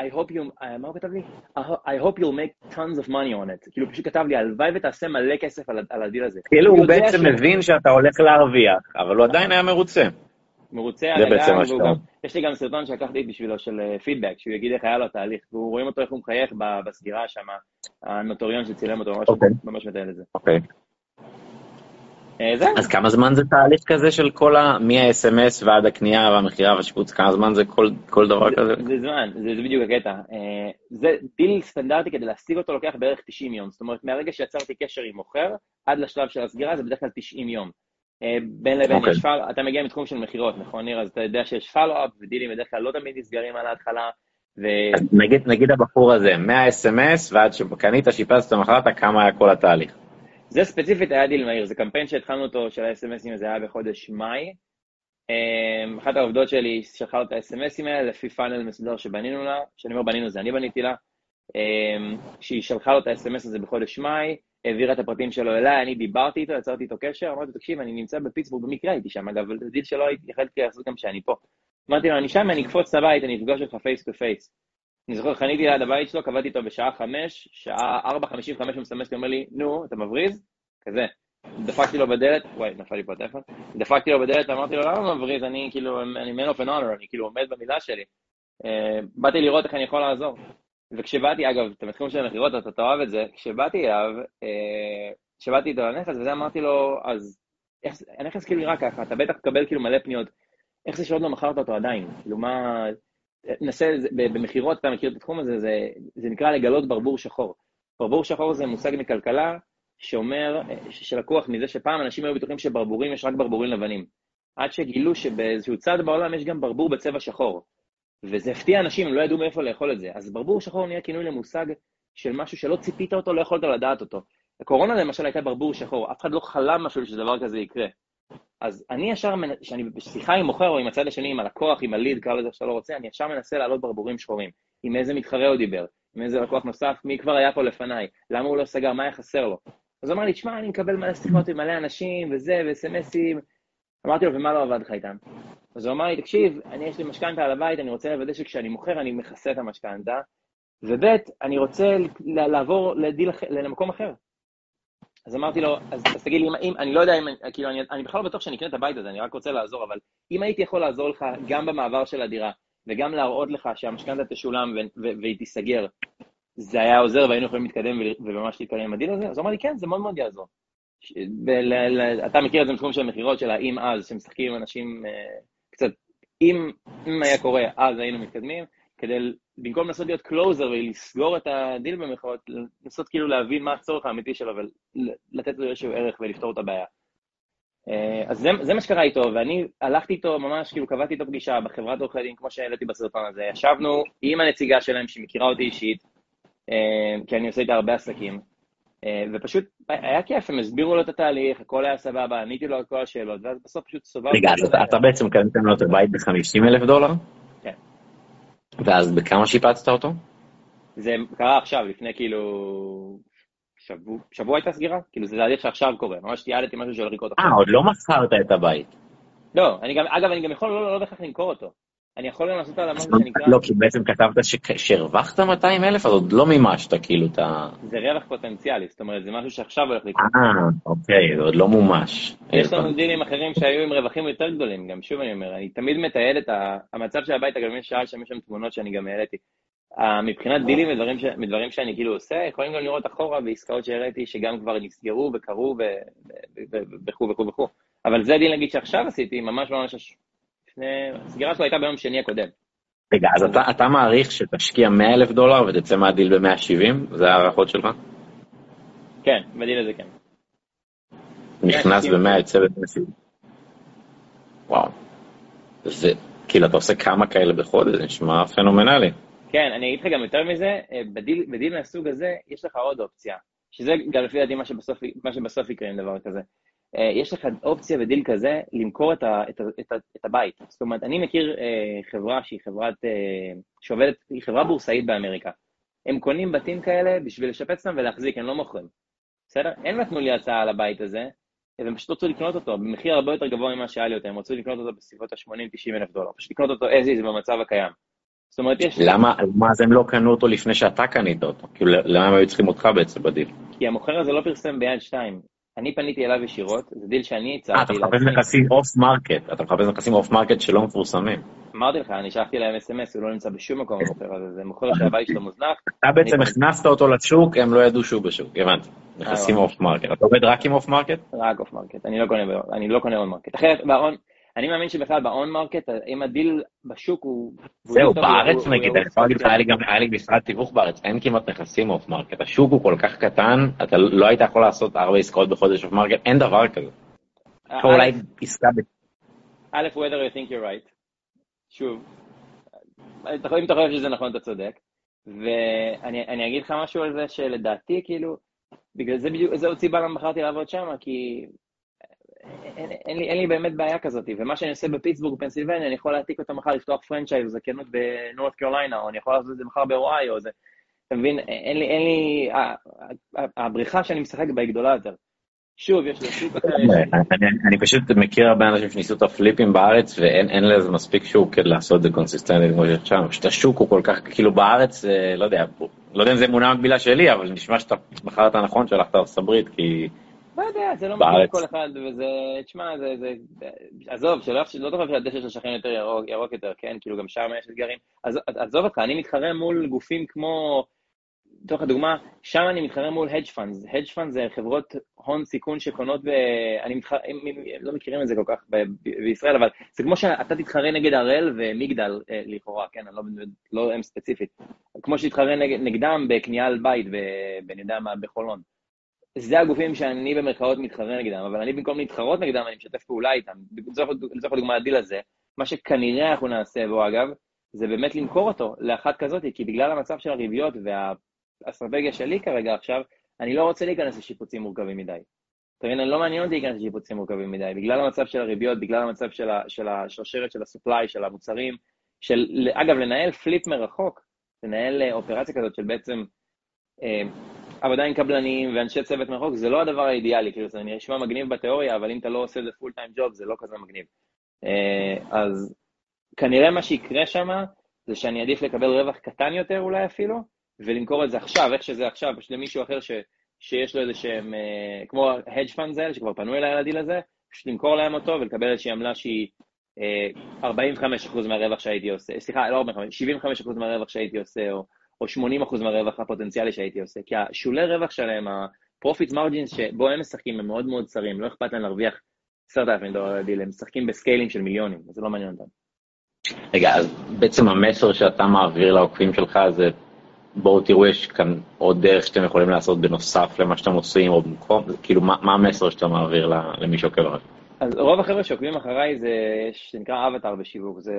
I hope you, uh, מה הוא כתב לי? I hope you'll make tons of money on it. כאילו, פשוט כתב לי, הלוואי ותעשה מלא כסף על הדיל הזה. כאילו, הוא בעצם מבין שאתה הולך להרוויח, אבל הוא עדיין היה מרוצה. מרוצה עליי הגב, גם, יש לי גם סרטון שלקחתי בשבילו של פידבק, שהוא יגיד איך היה לו התהליך, ורואים אותו איך הוא מחייך בסגירה שם, הנוטוריון שצילם אותו, ממש, okay. Okay. ממש מתאר את זה. Okay. Okay. אז כמה זמן זה תהליך כזה של כל ה... מ-SMS ועד הקנייה והמכירה והשיפוץ, כמה זמן זה כל, כל דבר זה, כזה? זה זמן, זה, זה בדיוק הקטע. אה, זה דיל סטנדרטי, כדי להשיג אותו לוקח בערך 90 יום. זאת אומרת, מהרגע שיצרתי קשר עם מוכר, עד לשלב של הסגירה זה בדרך כלל 90 יום. אה, בין לבין okay. Okay. יש פאל, אתה מגיע מתחום של מכירות, נכון ניר? אז אתה יודע שיש follow-up ודילים בדרך כלל לא תמיד נסגרים על ההתחלה. ו... נגיד, נגיד הבחור הזה, מה-SMS ועד שקנית, שיפצת, מכרת, כמה היה כל התהליך? זה ספציפית היה דיל מהיר, זה קמפיין שהתחלנו אותו של ה-SMSים, זה היה בחודש מאי. אמ, אחת העובדות שלי שלחה את ה-SMS ים האלה לפי פאנל מסודר שבנינו לה, כשאני אומר בנינו זה אני בניתי לה, שהיא שלחה לו את ה-SMS הזה בחודש מאי, העבירה את הפרטים שלו אליי, אני דיברתי איתו, יצרתי איתו קשר, אמרתי, תקשיב, אני נמצא בפיטסבורג, במקרה הייתי שם, אגב, דיל שלא יכולתי לעשות גם כשאני פה. אמרתי לו, אני שם, אני אקפוץ לבית, אני אפגוש אותך face to face. אני זוכר, חניתי ליד הבית שלו, קבעתי איתו בשעה חמש, שעה ארבע חמישים וחמש הוא מסמס לי, אומר לי, נו, אתה מבריז? כזה. דפקתי לו בדלת, וואי, נפל לי פה הטלפון, דפקתי לו בדלת ואמרתי לו, למה מבריז? אני כאילו, אני man of an honor, אני כאילו עומד במילה שלי. Uh, באתי לראות איך אני יכול לעזור. וכשבאתי, אגב, אתם מתחילים של מכירות, אתה תאהב את זה, כשבאתי אליו, כשבאתי איתו לנכס, וזה אמרתי לו, אז איך, הנכס כאילו נראה ככה, אתה בטח תקבל כאילו מלא פניות, איך זה שעוד לא מכרת אותו עדיין? כאילו מה, נסה, במכירות, אתה מכיר את התחום הזה, זה, זה נקרא לגלות ברבור שחור. ברבור שחור זה מושג מכלכלה, שאומר, שלקוח מזה שפעם אנשים היו בטוחים שברבורים יש רק ברבורים לבנים. עד שגילו שבאיזשהו צד בעולם יש גם ברבור בצבע שחור. וזה הפתיע אנשים, הם לא ידעו מאיפה לאכול את זה. אז ברבור שחור נהיה כינוי למושג של משהו שלא ציפית אותו, לא יכולת לדעת אותו. הקורונה למשל הייתה ברבור שחור, אף אחד לא חלם משהו שדבר כזה יקרה. אז אני ישר, כשאני בשיחה עם מוכר או עם הצד השני, עם הלקוח, עם הליד, קרא לזה שאתה לא רוצה, אני ישר מנסה להעלות ברבורים שחורים. עם איזה מתחרה הוא דיבר, עם איזה לקוח נוסף, מי כבר היה פה לפניי, למה הוא לא סגר, מה היה חסר לו. אז הוא אמר לי, תשמע, אני מקבל מלא שיחות עם מלא אנשים וזה, וסמסים. אמרתי לו, ומה לא עבד לך איתם? אז הוא אמר לי, תקשיב, אני יש לי משכנתה על הבית, אני רוצה לוודא שכשאני מוכר אני מכסה את המשכנתה, וב' אני רוצה לעבור לדיל, למקום אחר. אז אמרתי לו, אז, אז תגיד לי, אם, אם, אני לא יודע אם, כאילו, אני, אני בכלל לא בטוח שאני אקנה את הבית הזה, אני רק רוצה לעזור, אבל אם הייתי יכול לעזור לך גם במעבר של הדירה, וגם להראות לך שהמשכנתה תשולם והיא תיסגר, זה היה עוזר והיינו יכולים להתקדם וממש להתקדם עם הדיל הזה? אז הוא אמר לי, כן, זה מאוד מאוד יעזור. אתה מכיר את זה בתחום של המכירות של האם אז, שמשחקים עם אנשים אה, קצת, אם, אם היה קורה, אז היינו מתקדמים, כדי במקום לנסות להיות closer ולסגור את הדיל במכירות, לנסות כאילו להבין מה הצורך האמיתי שלו ולתת לו איזשהו ערך ולפתור את הבעיה. אה, אז זה, זה מה שקרה איתו, ואני הלכתי איתו ממש, כאילו קבעתי איתו פגישה בחברת עורכי דין, כמו שהעליתי בסרטון הזה, ישבנו עם הנציגה שלהם שמכירה אותי אישית, אה, כי אני עושה איתה הרבה עסקים, ופשוט היה כיף, הם הסבירו לו את התהליך, הכל היה סבבה, עניתי לו על כל השאלות, ואז בסוף פשוט סובבתי. רגע, אז אתה בעצם קנית לו את הבית ב-50 אלף דולר? כן. ואז בכמה שיפצת אותו? זה קרה עכשיו, לפני כאילו... שבוע, שבוע הייתה סגירה? כאילו זה תהליך שעכשיו קורה, ממש תיעדתי משהו של ריקות. אה, עוד לא מכרת את הבית. לא, אני גם, אגב, אני גם יכול לא, לא, לא בהכרח למכור אותו. אני יכול גם לעשות על משהו שנקרא... לא, כי בעצם כתבת שהרווחת 200 אלף, אז עוד לא מימשת כאילו את ה... זה רווח פוטנציאלי, זאת אומרת, זה משהו שעכשיו הולך לקרות. אה, אוקיי, זה עוד לא מומש. יש לנו דילים אחרים שהיו עם רווחים יותר גדולים, גם שוב אני אומר, אני תמיד מתעד את המצב של הבית, אגב, מי שאל שם יש שם תמונות שאני גם העליתי. מבחינת דילים מדברים שאני כאילו עושה, יכולים גם לראות אחורה בעסקאות שהראיתי, שגם כבר נסגרו וקרו וכו' וכו' וכו'. אבל זה דיל נגיד שעכשיו עשיתי, ממש ממש. הסגירה שלו הייתה ביום שני הקודם. רגע, אז אתה, אתה מעריך שתשקיע 100 אלף דולר ותצא מהדיל ב-170? זה הערכות שלך? כן, בדיל הזה כן. נכנס ב-100, יוצא ב-170. וואו. זה, כאילו, אתה עושה כמה כאלה בחודש, זה נשמע פנומנלי. כן, אני אגיד לך גם יותר מזה, אה, בדיל, בדיל מהסוג הזה, יש לך עוד אופציה, שזה גם לפי דעתי מה מה שבסוף יקרה עם דבר כזה. אה, יש לך אופציה בדיל כזה למכור את, ה, את, ה, את, ה, את הבית. זאת אומרת, אני מכיר אה, חברה שהיא חברת, אה, שעובדת, היא חברה בורסאית באמריקה. הם קונים בתים כאלה בשביל לשפץ אותם ולהחזיק, הם לא מוכרים. בסדר? הם נתנו לי הצעה על הבית הזה, והם פשוט רצו לקנות אותו במחיר הרבה יותר גבוה ממה שהיה לי אותו, הם רצו לקנות אותו בסביבות ה-80-90 אלף דולר, פשוט לקנות אותו as is במצב הקיים. זאת אומרת, יש... למה, למה אז הם לא קנו אותו לפני שאתה קנית אותו? כאילו, למה הם היו צריכים אותך בעצם בדיל? כי המוכר הזה לא פרסם ביד שתיים. אני פניתי אליו ישירות, זה דיל שאני הצעתי. אה, אתה מחפש נכסים off market, אתה מחפש נכסים off market שלא מפורסמים. אמרתי לך, אני שלחתי להם SMS, הוא לא נמצא בשום מקום במוכר הזה, זה מוכר שהבית שלו מוזנח. אתה בעצם הכנסת אותו לשוק, הם לא ידעו שהוא בשוק, הבנתי. נכסים off market. אתה עובד רק עם off market? רק off market, אני לא קונה on market. אחרת, אני מאמין שבכלל ב on market, אם הדיל בשוק הוא... זהו, בארץ נגיד, אני יכול להגיד לך, היה לי משרד תיווך בארץ, אין כמעט נכסים off market, השוק הוא כל כך קטן, אתה לא היית יכול לעשות ארבע עסקאות בחודש off market, אין דבר כזה. אה, אולי עסקה ב... א', whether you think you're right, שוב, אם אתה חושב שזה נכון, אתה צודק, ואני אגיד לך משהו על זה שלדעתי, כאילו, בגלל זה בדיוק, עוד סיבה למה בחרתי לעבוד שם, כי אין, אין, לי, אין לי באמת בעיה כזאת, ומה שאני עושה בפיטסבורג, פנסילבניה, אני יכול להעתיק אותה מחר לפתוח franchise או זכיינות בנורת קרוליינה, או אני יכול לעשות את זה מחר באוהיו, או זה, אתה מבין, אין לי, אין לי, הבריכה שאני משחק בה היא גדולה יותר. שוב, יש לי שוק אחר. אני פשוט מכיר הרבה אנשים שניסו את ה flip ים בארץ, ואין לזה מספיק שוק כדי לעשות את זה consistent ית כמו שם. פשוט השוק הוא כל כך, כאילו בארץ, אה, לא יודע, לא יודע אם זה אמונה מקבילה שלי, אבל נשמע שאתה בחרת נכון שהלכת לארצות הברית, כי... לא יודע, זה לא מתאים לכל אחד, וזה, תשמע, זה, זה, עזוב, שלא לא תחשוב שהדשא של שכן יותר ירוק, ירוק יותר, כן? כאילו גם שם יש אתגרים. עזוב אותך, אני מתחרה מול גופים כמו... לצורך הדוגמה, שם אני מתחרה מול hedge funds. hedge funds זה חברות הון סיכון שקונות ב... אני מתחרה, הם לא מכירים את זה כל כך ב... בישראל, אבל זה כמו שאתה תתחרה נגד הראל ומגדל, אה, לכאורה, כן, אני לא, לא הם ספציפית. כמו שתתחרה נגד, נגדם בקנייה על בית, ואני יודע מה, בחולון. זה הגופים שאני במרכאות מתחרה נגדם, אבל אני במקום להתחרות נגדם, אני משתף פעולה איתם. לצורך הדוגמה, הדיל הזה, מה שכנראה אנחנו נעשה בו, אגב, זה באמת למכור אותו לאחת כזאת, כי בגלל המצב של הריביות וה... האסטרטגיה שלי כרגע עכשיו, אני לא רוצה להיכנס לשיפוצים מורכבים מדי. אתה מבין, אני לא מעניין אותי להיכנס לשיפוצים מורכבים מדי, בגלל המצב של הריביות, בגלל המצב של, ה, של השרשרת של ה supply, של המוצרים, של, אגב, לנהל פליפ מרחוק, לנהל אה, אופרציה כזאת של בעצם אה, עבודה עם קבלנים ואנשי צוות מרחוק, זה לא הדבר האידיאלי, כאילו זה נשמע מגניב בתיאוריה, אבל אם אתה לא עושה את זה full time job, זה לא כזה מגניב. אה, אז כנראה מה שיקרה שם, זה שאני אעדיף לקבל רווח קטן יותר אולי אפילו, ולמכור את זה עכשיו, איך שזה עכשיו, פשוט למישהו אחר ש, שיש לו איזה שהם, אה, כמו ה-hedge funds האלה, שכבר פנו אליי על הדיל הזה, פשוט למכור להם אותו ולקבל איזושהי עמלה שהיא אה, 45% מהרווח שהייתי עושה, סליחה, לא 45, 75% מהרווח שהייתי עושה, או, או 80% מהרווח הפוטנציאלי שהייתי עושה, כי השולי רווח שלהם, ה-profit margins שבו הם משחקים, הם מאוד מאוד צרים, לא אכפת להם להרוויח 10,000 דולר לדיל, הם משחקים ב-scaling של מיליונים, זה לא מעניין אותם. רגע, אז בעצם המסר שאתה מעביר לעוקבים שלך זה בואו תראו, יש כאן עוד דרך שאתם יכולים לעשות בנוסף למה שאתם עושים, או במקום, כאילו, מה, מה המסר שאתה מעביר למי שעוקב עליו? אז רוב החבר'ה שעוקבים אחריי זה, שנקרא אבטר בשיווק, זה,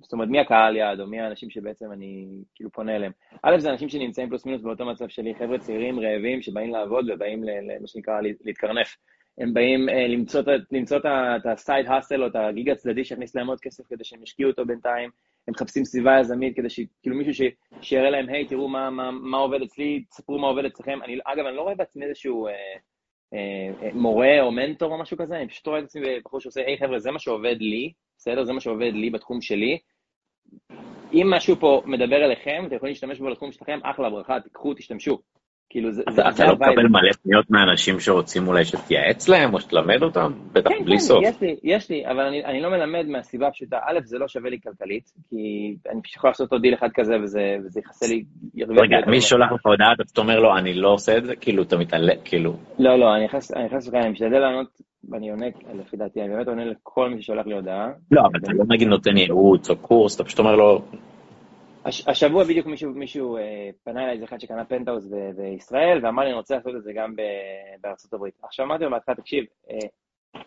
זאת אומרת, מי הקהל יעד, או מי האנשים שבעצם אני כאילו פונה אליהם. א', זה אנשים שנמצאים פלוס מינוס באותו מצב שלי, חבר'ה צעירים, רעבים, שבאים לעבוד ובאים, למה שנקרא, להתקרנף. הם באים אה, למצוא, למצוא את הסייד האסל או את הגיג הצדדי שיכניס להם עוד כסף כדי שהם ישקיעו אותו בינתיים. הם מחפשים סביבה יזמית כדי שכאילו מישהו שיראה להם, היי, תראו מה, מה, מה עובד אצלי, תספרו מה עובד אצלכם. אני, אגב, אני לא רואה בעצמי איזשהו אה, מורה או מנטור או משהו כזה, אני פשוט רואה את עצמי בחור שעושה, היי חבר'ה, זה מה שעובד לי, בסדר? זה מה שעובד לי בתחום שלי. אם משהו פה מדבר אליכם, אתם יכולים להשתמש בו לתחום שלכם, אחלה ברכה, תיקחו, תשתמשו. כאילו זה... אתה, אתה לא מקבל מלא פניות מאנשים שרוצים אולי שתייעץ להם או שתלמד אותם? בטח כן, בלי כן, סוף. יש לי, יש לי, אבל אני, אני לא מלמד מהסיבה הפשוטה, א', זה לא שווה לי כלכלית, כי אני פשוט יכול לעשות עוד דיל אחד כזה וזה, וזה יכסה לי... רגע, מי שולח לך הודעה, אתה אומר לו, אני לא עושה את זה? כאילו, אתה מתעלם, כאילו... לא, לא, אני נכנס לך, אני משתדל לענות, ואני עונה, לפי דעתי, אני באמת עונה לכל מי ששולח לי הודעה. לא, אבל אתה לא נגיד נותן ייעוץ או קורס, אתה פשוט אומר לו, הש, השבוע בדיוק מישהו, מישהו אה, פנה אליי, איזה אחד שקנה פנטהאוז בישראל, ואמר לי, אני רוצה לעשות את זה גם בארצות הברית. עכשיו אמרתי לו בהתחלה, תקשיב, אה,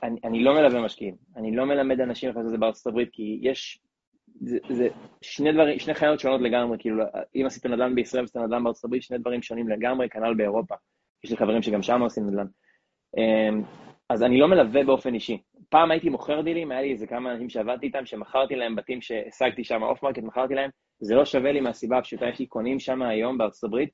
אני, אני לא מלווה משקיעים, אני לא מלמד אנשים איך לעשות את זה בארצות הברית, כי יש, זה, זה שני דברים, שני חיות שונות לגמרי, כאילו, אם עשית נדל"ן בישראל ועשית נדל"ן בארצות הברית, שני דברים שונים לגמרי, כנ"ל באירופה. יש לי חברים שגם שם עושים נדל"ן. אה, אז אני לא מלווה באופן אישי. פעם הייתי מוכר דילים, היה לי איזה כמה אנשים שעבדתי איתם, שמכרתי להם בתים שהשגתי שם off market, מכרתי להם, זה לא שווה לי מהסיבה הפשוטה, יש לי קונים שם היום בארצות הברית,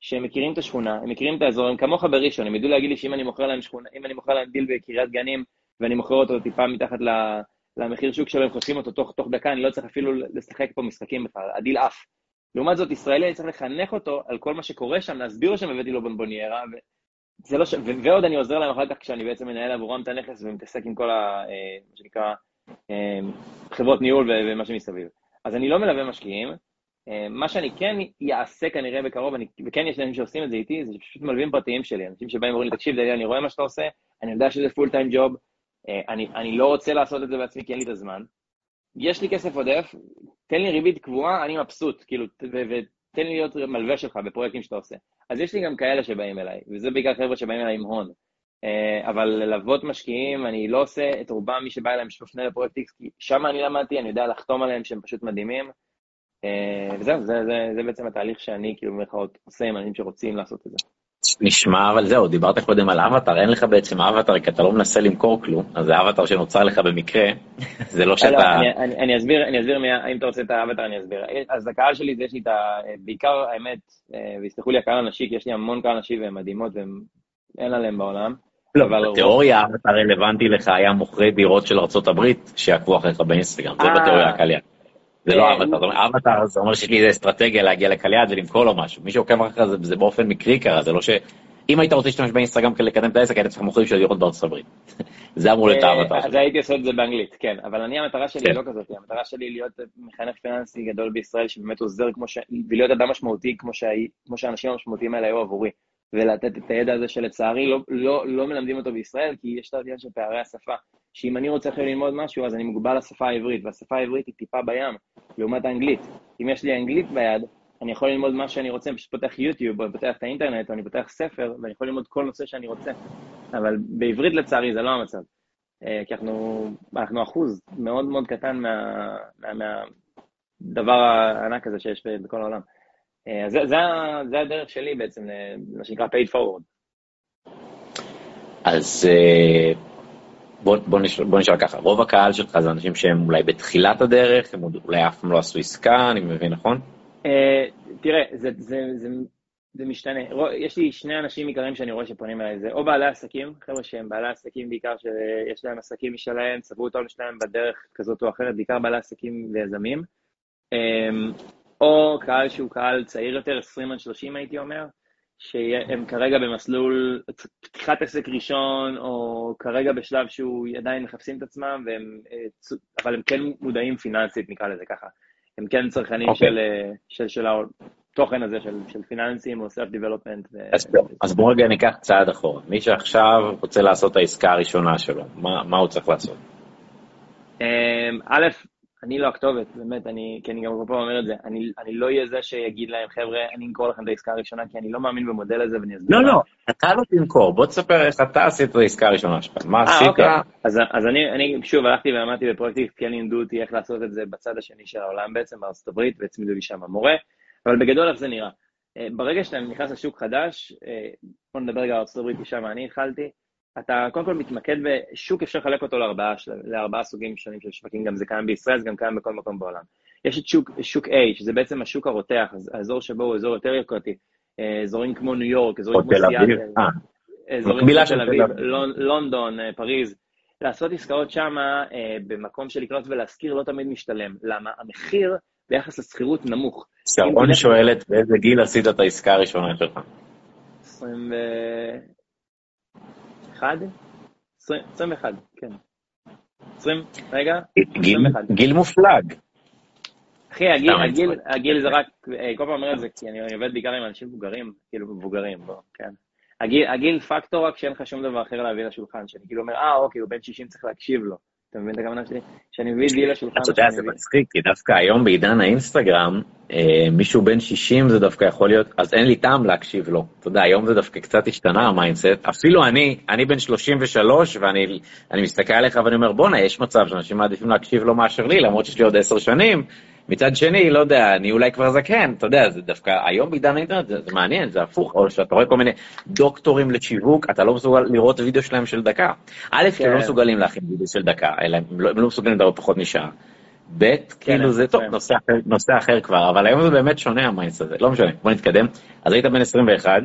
שהם מכירים את השכונה, הם מכירים את האזור, הם כמוך בראשון, הם ידעו להגיד לי שאם אני מוכר להם שכונה, אני מוכר להם דיל בקריית גנים, ואני מוכר אותו טיפה מתחת למחיר שוק שלו, הם חוטפים אותו תוך, תוך דקה, אני לא צריך אפילו לשחק פה משחקים בכלל, הדיל עף. לעומת זאת, ישראלי, אני צריך לחנך אותו על כל מה שקורה שם, להסביר לו הבאתי לו בונבוניירה. לא ש... ו... ועוד אני עוזר להם אחר כך כשאני בעצם מנהל עבורם את הנכס ומתעסק עם כל ה... אה, מה שנקרא, אה, חברות ניהול ומה שמסביב. אז אני לא מלווה משקיעים. אה, מה שאני כן אעשה כנראה בקרוב, אני, וכן יש אנשים שעושים את זה איתי, זה פשוט מלווים פרטיים שלי, אנשים שבאים ואומרים לי, תקשיב, דניאל, אני רואה מה שאתה עושה, אני יודע שזה פול טיים ג'וב, אני, אני לא רוצה לעשות את זה בעצמי כי אין לי את הזמן. יש לי כסף עודף, תן לי ריבית קבועה, אני מבסוט, כאילו, ותן לי להיות מלווה שלך בפרויקטים שאתה עושה. אז יש לי גם כאלה שבאים אליי, וזה בעיקר חבר'ה שבאים אליי עם הון. אה, אבל ללוות משקיעים, אני לא עושה את רובם מי שבא אליהם שמפנה לפרויקט X, כי שם אני למדתי, אני יודע לחתום עליהם שהם פשוט מדהימים. אה, וזהו, זה, זה, זה בעצם התהליך שאני, כאילו, במירכאות, עושה עם אנשים שרוצים לעשות את זה. נשמע, אבל זהו, דיברת קודם על אבטר, אין לך בעצם אבטר, כי אתה לא מנסה למכור כלום, אז זה אבטר שנוצר לך במקרה, זה לא שאתה... לא, אני, אני אסביר, אני אסביר, אם אתה רוצה את האבטר, אני אסביר. אז הקהל שלי, זה יש לי את ה... בעיקר, האמת, אה, ויסלחו לי הקהל הנשי, כי יש לי המון קהל נשי והן מדהימות, ואין עליהם בעולם. לא, בתיאוריה האבטר רלוונטי לך היה מוכרי דירות של ארה"ב שיעקבו אחריך באינסטגרם, זה בתיאוריה הקהל זה לא אבטר, אבטר זה אומר שיש לי איזה אסטרטגיה להגיע לקהל יעד ולמכור לו משהו. מי שעוקב אחריך זה באופן מקרי קרה, זה לא ש... אם היית רוצה להשתמש באינסטגרם כדי לקדם את העסק, היית צריך מוכרים של דירות בארצות הברית. זה אמור להיות האבטר אה, אז הייתי עושה את זה באנגלית, כן. אבל אני, המטרה שלי היא כן. לא כזאת, המטרה שלי היא להיות מחנך פיננסי גדול בישראל, שבאמת עוזר כמו ש... ולהיות אדם משמעותי כמו שהאנשים המשמעותיים האלה היו עבורי. ולתת את הידע הזה שלצערי לא, לא, לא מלמדים אותו בישראל, כי יש את העניין של פערי השפה. שאם אני רוצה עכשיו ללמוד משהו, אז אני מוגבל לשפה העברית, והשפה העברית היא טיפה בים, לעומת האנגלית. אם יש לי אנגלית ביד, אני יכול ללמוד מה שאני רוצה, אני פשוט פותח יוטיוב, או אני פותח את האינטרנט, או אני פותח ספר, ואני יכול ללמוד כל נושא שאני רוצה. אבל בעברית לצערי זה לא המצב. אה, כי אנחנו, אנחנו אחוז מאוד מאוד קטן מה, מה, מהדבר הענק הזה שיש בכל העולם. אה, זה, זה, זה הדרך שלי בעצם, מה שנקרא paid forward. אז אה, בוא, בוא, נשאל, בוא נשאל ככה, רוב הקהל שלך זה אנשים שהם אולי בתחילת הדרך, הם אולי אף פעם לא עשו עסקה, אני מבין נכון? תראה, זה, זה, זה, זה משתנה. יש לי שני אנשים עיקריים שאני רואה שפונים אליי, זה או בעלי עסקים, חבר'ה שהם בעלי עסקים בעיקר, שיש להם עסקים משלהם, צברו את העונש שלהם בדרך כזאת או אחרת, בעיקר בעלי עסקים ויזמים. או קהל שהוא קהל צעיר יותר, 20 עד 30 הייתי אומר, שהם כרגע במסלול פתיחת עסק ראשון, או כרגע בשלב שהוא עדיין מחפשים את עצמם, והם, אה, אבל הם כן מודעים פיננסית, נקרא לזה ככה. הם כן צרכנים okay. אוקיי. של, אה, של, של התוכן הזה, של, של פיננסים או self-development. ו... אז, אז בואו רגע ניקח צעד אחורה. מי שעכשיו רוצה לעשות את העסקה הראשונה שלו, מה, מה הוא צריך לעשות? אמ, א', אני לא הכתובת, באמת, אני, כי אני גם כל פעם אומר את זה, אני, אני לא אהיה זה שיגיד להם, חבר'ה, אני אמכור לכם את העסקה הראשונה, כי אני לא מאמין במודל הזה ואני אסביר. לא, לא, אתה לא תמכור, בוא תספר איך אתה עשית את העסקה הראשונה שלך, מה 아, אה, עשית? אוקיי. אז, אז אני, אני שוב הלכתי ולמדתי בפרויקטים, כן לימדו אותי איך לעשות את זה בצד השני של העולם בעצם, בארצות הברית, והצמידו לי שם מורה, אבל בגדול איך זה נראה. אה, ברגע שאתה נכנס לשוק חדש, אה, בוא נדבר רגע על ארצות הברית, כי שם אני התחלתי, אתה קודם כל מתמקד בשוק, אפשר לחלק אותו לארבעה, לארבעה סוגים שונים של שווקים, גם זה קיים בישראל, זה גם קיים בכל מקום בעולם. יש את שוק, שוק A, שזה בעצם השוק הרותח, האזור שבו הוא אזור יותר יוקרתי, אה, אזורים כמו ניו יורק, אזורים כמו סיאטל, אה. אזורים כמו תל אביב, לונדון, אה, פריז. לעשות עסקאות שם במקום של לקנות ולהשכיר לא תמיד משתלם. למה? המחיר ביחס לשכירות נמוך. שרון שואלת באיזה גיל עשית את העסקה הראשונה שלך? 21? 21, כן. 20, רגע, גיל, 21. גיל מופלג. אחי, הגיל, הגיל, הגיל זה רק, אה, כל פעם אומר את זה, כי אני עובד בעיקר עם אנשים מבוגרים, כאילו מבוגרים, בוא, כן. הגיל, הגיל פקטור רק שאין לך שום דבר אחר להביא לשולחן, שאני כאילו אומר, אה, אוקיי, הוא בן 60 צריך להקשיב לו. אתה מבין את הכוונה שלי? שאני מביא את גיל לשולחן. אתה יודע, זה מצחיק, כי דווקא היום בעידן האינסטגרם, אה, מישהו בן 60 זה דווקא יכול להיות, אז אין לי טעם להקשיב לו. אתה יודע, היום זה דווקא קצת השתנה ה-mindset. אפילו אני, אני בן 33, ואני מסתכל עליך ואני אומר, בואנה, יש מצב שאנשים מעדיפים להקשיב לו מאשר לי, למרות שיש לי עוד עשר שנים. מצד שני, לא יודע, אני אולי כבר זקן, אתה יודע, זה דווקא, היום בעידן האינטרנט זה, זה מעניין, זה הפוך, או שאתה רואה כל מיני דוקטורים לשיווק, אתה לא מסוגל לראות וידאו שלהם של דקה. א', כי הם לא כן. מסוגלים להכין וידאו של דקה, אלא הם לא, הם לא מסוגלים לדבר פחות משעה. ב', כאילו זה טוב, נושא אחר, נושא אחר כבר, אבל היום זה באמת שונה ה-mindset הזה, לא משנה, בוא נתקדם. אז היית בן 21,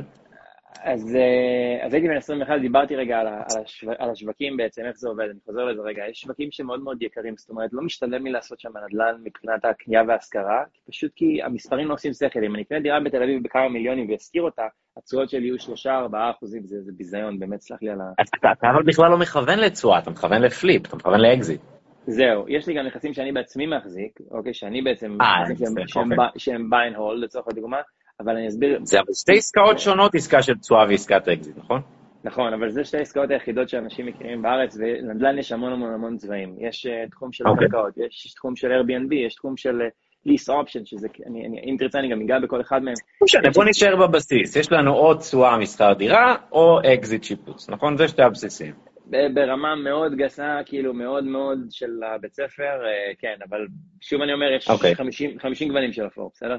אז, אה, אז הייתי בן 21, דיברתי רגע על, על, השו, על השווקים בעצם, איך זה עובד, אני חוזר לזה רגע. יש שווקים שמאוד מאוד יקרים, זאת אומרת, לא משתלם לי לעשות שם נדל"ן מבחינת הקנייה וההשכרה, פשוט כי המספרים לא עושים שכל. אם אני אקנה דירה בתל אביב בכמה מיליונים ואשכיר אותה, התשואות שלי יהיו 3-4 אחוזים, זה, זה ביזיון, באמת, סלח לי על ה... אתה, אתה אבל בכלל לא מכוון לתשואה, אתה מכוון לפליפ, אתה מכוון לאקזיט. זהו, יש לי גם נכסים שאני בעצמי מחזיק, אוקיי, שאני בעצם, אה, שהם, שהם, אוקיי. שהם buy and hold, לצורך הדוגמה, אבל אני אסביר... זה אבל שתי עסקאות שונות, עסקה של תשואה ועסקת אקזיט, נכון? נכון, אבל זה שתי העסקאות היחידות שאנשים מכירים בארץ, ולנדל"ן יש המון המון המון צבעים. יש אה, תחום של אוקיי. קרקעות, יש תחום של Airbnb, יש תחום של lease option, שזה, אני, אני, אם תרצה אני גם אגע בכל אחד מהם. לא משנה, בוא נשאר בבסיס. יש לנו או תשואה משכר דירה, או אקזיט שיפוץ, נכון? זה שתי הבסיסים. ברמה מאוד גסה, כאילו מאוד מאוד של הבית ספר, כן, אבל שוב אני אומר, יש אוקיי. 50, 50 גוונים של אפור, בסדר?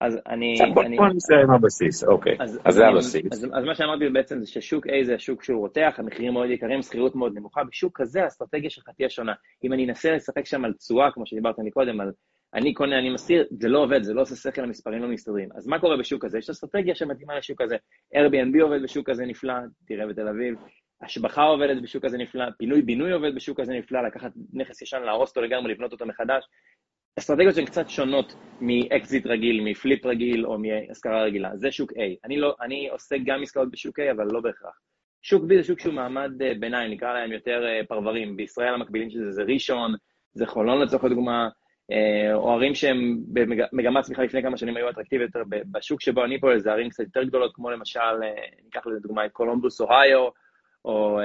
אז אני... בוא נסתכל עם הבסיס, אוקיי. אז זה הבסיס. אז מה שאמרתי בעצם זה ששוק A זה השוק שהוא רותח, המחירים מאוד יקרים, שכירות מאוד נמוכה, בשוק כזה האסטרטגיה שלך תהיה שונה. אם אני אנסה לשחק שם על תשואה, כמו שדיברת מקודם, על אני קונה, אני משכיר, זה לא עובד, זה לא עושה שכל, המספרים לא מסתדרים. אז מה קורה בשוק הזה? יש אסטרטגיה שמתאימה לשוק הזה. Airbnb עובד בשוק הזה נפלא, תראה בתל אביב. השבחה עובדת בשוק הזה נפלא, פינוי-בינוי עובד בשוק הזה נפלא, לקחת נכס ישן, להרוס אותו לגמרי, לבנות אותו מחדש. אסטרטגיות שהן קצת שונות מאקזיט רגיל, מפליפ רגיל או מהשכרה רגילה. זה שוק A. אני, לא, אני עושה גם עסקאות בשוק A, אבל לא בהכרח. שוק B זה שוק שהוא מעמד אה, ביניים, נקרא להם יותר אה, פרברים. בישראל המקבילים של זה זה ראשון, זה חולון לצורך הדוגמה, אה, או ערים שהם במגמת צמיחה לפני כמה שנים היו אטרקטיביות יותר. בשוק שבו אני פועל זה ערים קצת יותר גדולות, כמו למשל, ניקח לדוגמה את קולומבוס, אוהיו, או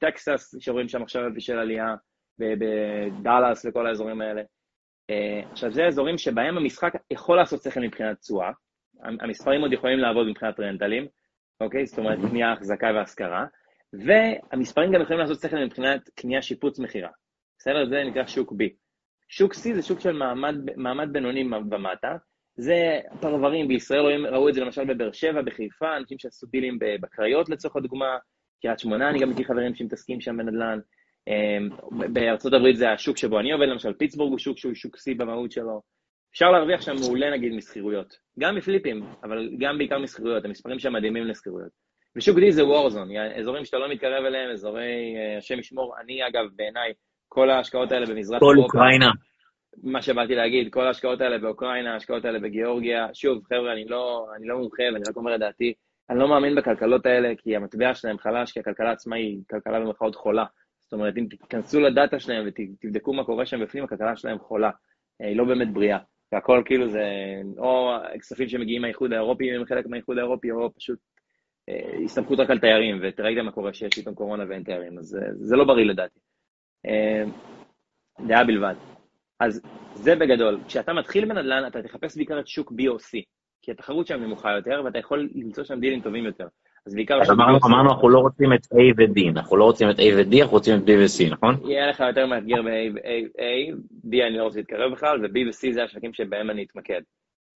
טקסס, שרואים שם עכשיו בשל עלייה, בדאלאס וכל האזורים האלה. אה, עכשיו, זה אזורים שבהם המשחק יכול לעשות שכל מבחינת תשואה, המספרים עוד יכולים לעבוד מבחינת רנטלים, אוקיי? זאת אומרת, קנייה, החזקה והשכרה, והמספרים גם יכולים לעשות שכל מבחינת קנייה, שיפוץ, מכירה. בסדר? זה נקרא שוק B. שוק C זה שוק של מעמד, מעמד בינוני ומטה, זה פרברים, בישראל ראו את זה למשל בבאר שבע, בחיפה, אנשים שעשו דילים בקריות לצורך הדוגמה, קריית שמונה, אני גם מכיר חברים שמתעסקים שם בנדל"ן, בארצות הברית זה השוק שבו אני עובד, למשל פיטסבורג הוא שוק שהוא שוק C במהות שלו. אפשר להרוויח שם מעולה נגיד משכירויות, גם מפליפים, אבל גם בעיקר משכירויות, המספרים שם מדהימים לשכירויות. ושוק D זה וורזון, אזורים שאתה לא מתקרב אליהם, אזורי, אה, השם ישמור, אני אגב, בעיניי, כל ההשקעות האלה במזרח כל אוקראינה. מה שבאתי להגיד, כל ההשקעות האלה באוקראינה, ההשקעות האלה בגיאורגיה, שוב, חבר'ה, אני לא, אני לא מומחה ואני רק אומר את דעתי, אני לא מאמין בכלכלות האלה, כי המטבע שלהם חלש, כי הכלכלה עצמה היא כלכלה במרכאות חולה. זאת אומרת, אם תיכנסו לדאטה שלהם ותבדקו מה קורה שם בפנים, הכלכלה שלהם חולה, אה, היא לא באמת בריאה. והכל כאילו זה, או כספים שמגיעים מהאיחוד האירופי, הם חלק מהאיחוד האירופי, או פשוט אה, הסתמכות רק על תיירים, ותראיתם מה קורה שיש איתם קורונה ואין תיירים, אז זה, זה לא בריא לדעתי. אה, דעה בלבד. אז זה בגדול. כשאתה מתחיל בנדל"ן, אתה תחפש בעיקר את שוק B או C, כי התחרות שם נמוכה יותר, ואתה יכול למצוא שם דילים טובים יותר. אז בעיקר... אז אמרנו, אמרנו, אנחנו לא רוצים את A ו-D, אנחנו לא רוצים את A ו-D, אנחנו רוצים את B ו-C, נכון? יהיה לך יותר מאתגר ב-A, B אני לא רוצה להתקרב בכלל, ו-B ו-C זה השווקים שבהם אני אתמקד.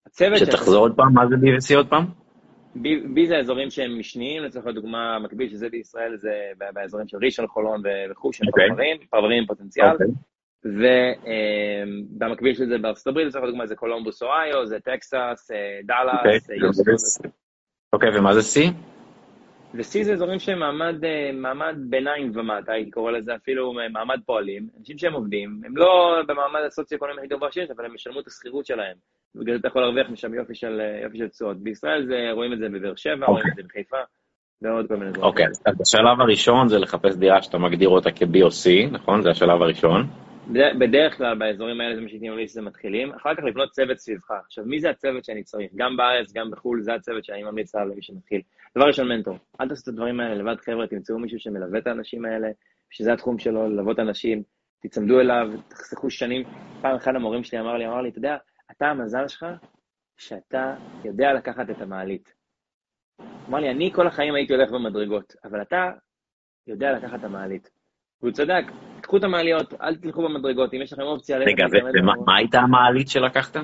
הצוות... שתחזור עוד פעם, מה זה B ו-C עוד פעם? B זה אזורים שהם משניים, לצורך הדוגמה המקביל שזה בישראל, זה באזורים של ראשון, חולון וכו', שהם אוקיי. פרברים, פרברים עם פוטנציאל. אוקיי. ובמקביל של זה בארצות הברית, לצורך הדוגמה זה קולומבוס אוהיו, זה טקסס, אה, דאלאס, אוקיי, אוקיי, ומה זה C? ו-C זה אזורים שהם מעמד, אה, מעמד ביניים ומטה, הייתי קורא לזה אפילו מעמד פועלים, אנשים שהם עובדים, הם לא במעמד הסוציו-אקונומי הכי גבוה שיש, אבל הם ישלמו את השכירות שלהם, ובגלל זה אתה יכול להרוויח משם יופי של, אה, יופי של תשואות. בישראל זה, רואים את זה בבאר שבע, okay. רואים את זה בחיפה, ועוד כל מיני דברים. אוקיי, אז השלב הראשון זה לחפש דירה שאתה מגדיר אותה כ-B או C, נכון? זה השלב הראשון. בדרך כלל באזורים האלה זה מה שהייתי ממליץ שזה מתחילים, אחר כך לבנות צוות סביבך. עכשיו, מי זה הצוות שאני צריך? גם בארץ, גם בחו"ל, זה הצוות שאני ממליץ עליו למי שמתחיל. דבר ראשון, מנטור. אל תעשו את הדברים האלה לבד, חבר'ה, תמצאו מישהו שמלווה את האנשים האלה, שזה התחום שלו, ללוות אנשים, תצמדו אליו, תחסכו שנים. פעם אחד המורים שלי אמר לי, אמר לי, אתה יודע, אתה המזל שלך שאתה יודע לקחת את המעלית. אמר לי, אני כל החיים הייתי הולך במדרגות, אבל אתה יודע לקחת את המעלית. והוא צדק, קחו את המעליות, אל תלכו במדרגות, אם יש לכם אופציה... רגע, ומה הייתה המעלית שלקחת?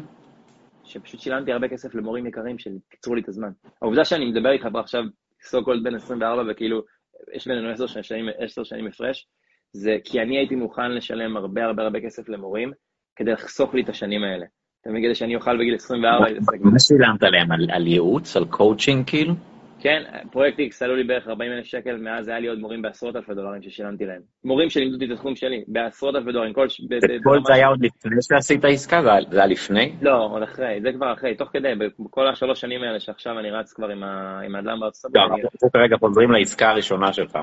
שפשוט שילמתי הרבה כסף למורים יקרים שקיצרו לי את הזמן. העובדה שאני מדבר איתך עכשיו, so called בן 24, וכאילו, יש בינינו עשר שנים, שנים הפרש, זה כי אני הייתי מוכן לשלם הרבה הרבה הרבה כסף למורים, כדי לחסוך לי את השנים האלה. אתה מבין, כדי שאני אוכל בגיל 24 להתעסק מה שילמת להם? על ייעוץ? על קואוצ'ינג כאילו? כן, פרויקט X עלו לי בערך 40 אלף שקל, מאז היה לי עוד מורים בעשרות אלפי דולרים ששילמתי להם. מורים שלימדו אותי את התחום שלי, בעשרות אלפי דולרים. כל, כל זה היה עוד לפני שעשית עסקה? זה היה לפני? לא, עוד אחרי, זה כבר אחרי, תוך כדי, בכל השלוש שנים האלה שעכשיו אני רץ כבר עם האדלם בארצות הברית. אנחנו כרגע חוזרים לעסקה הראשונה שלך,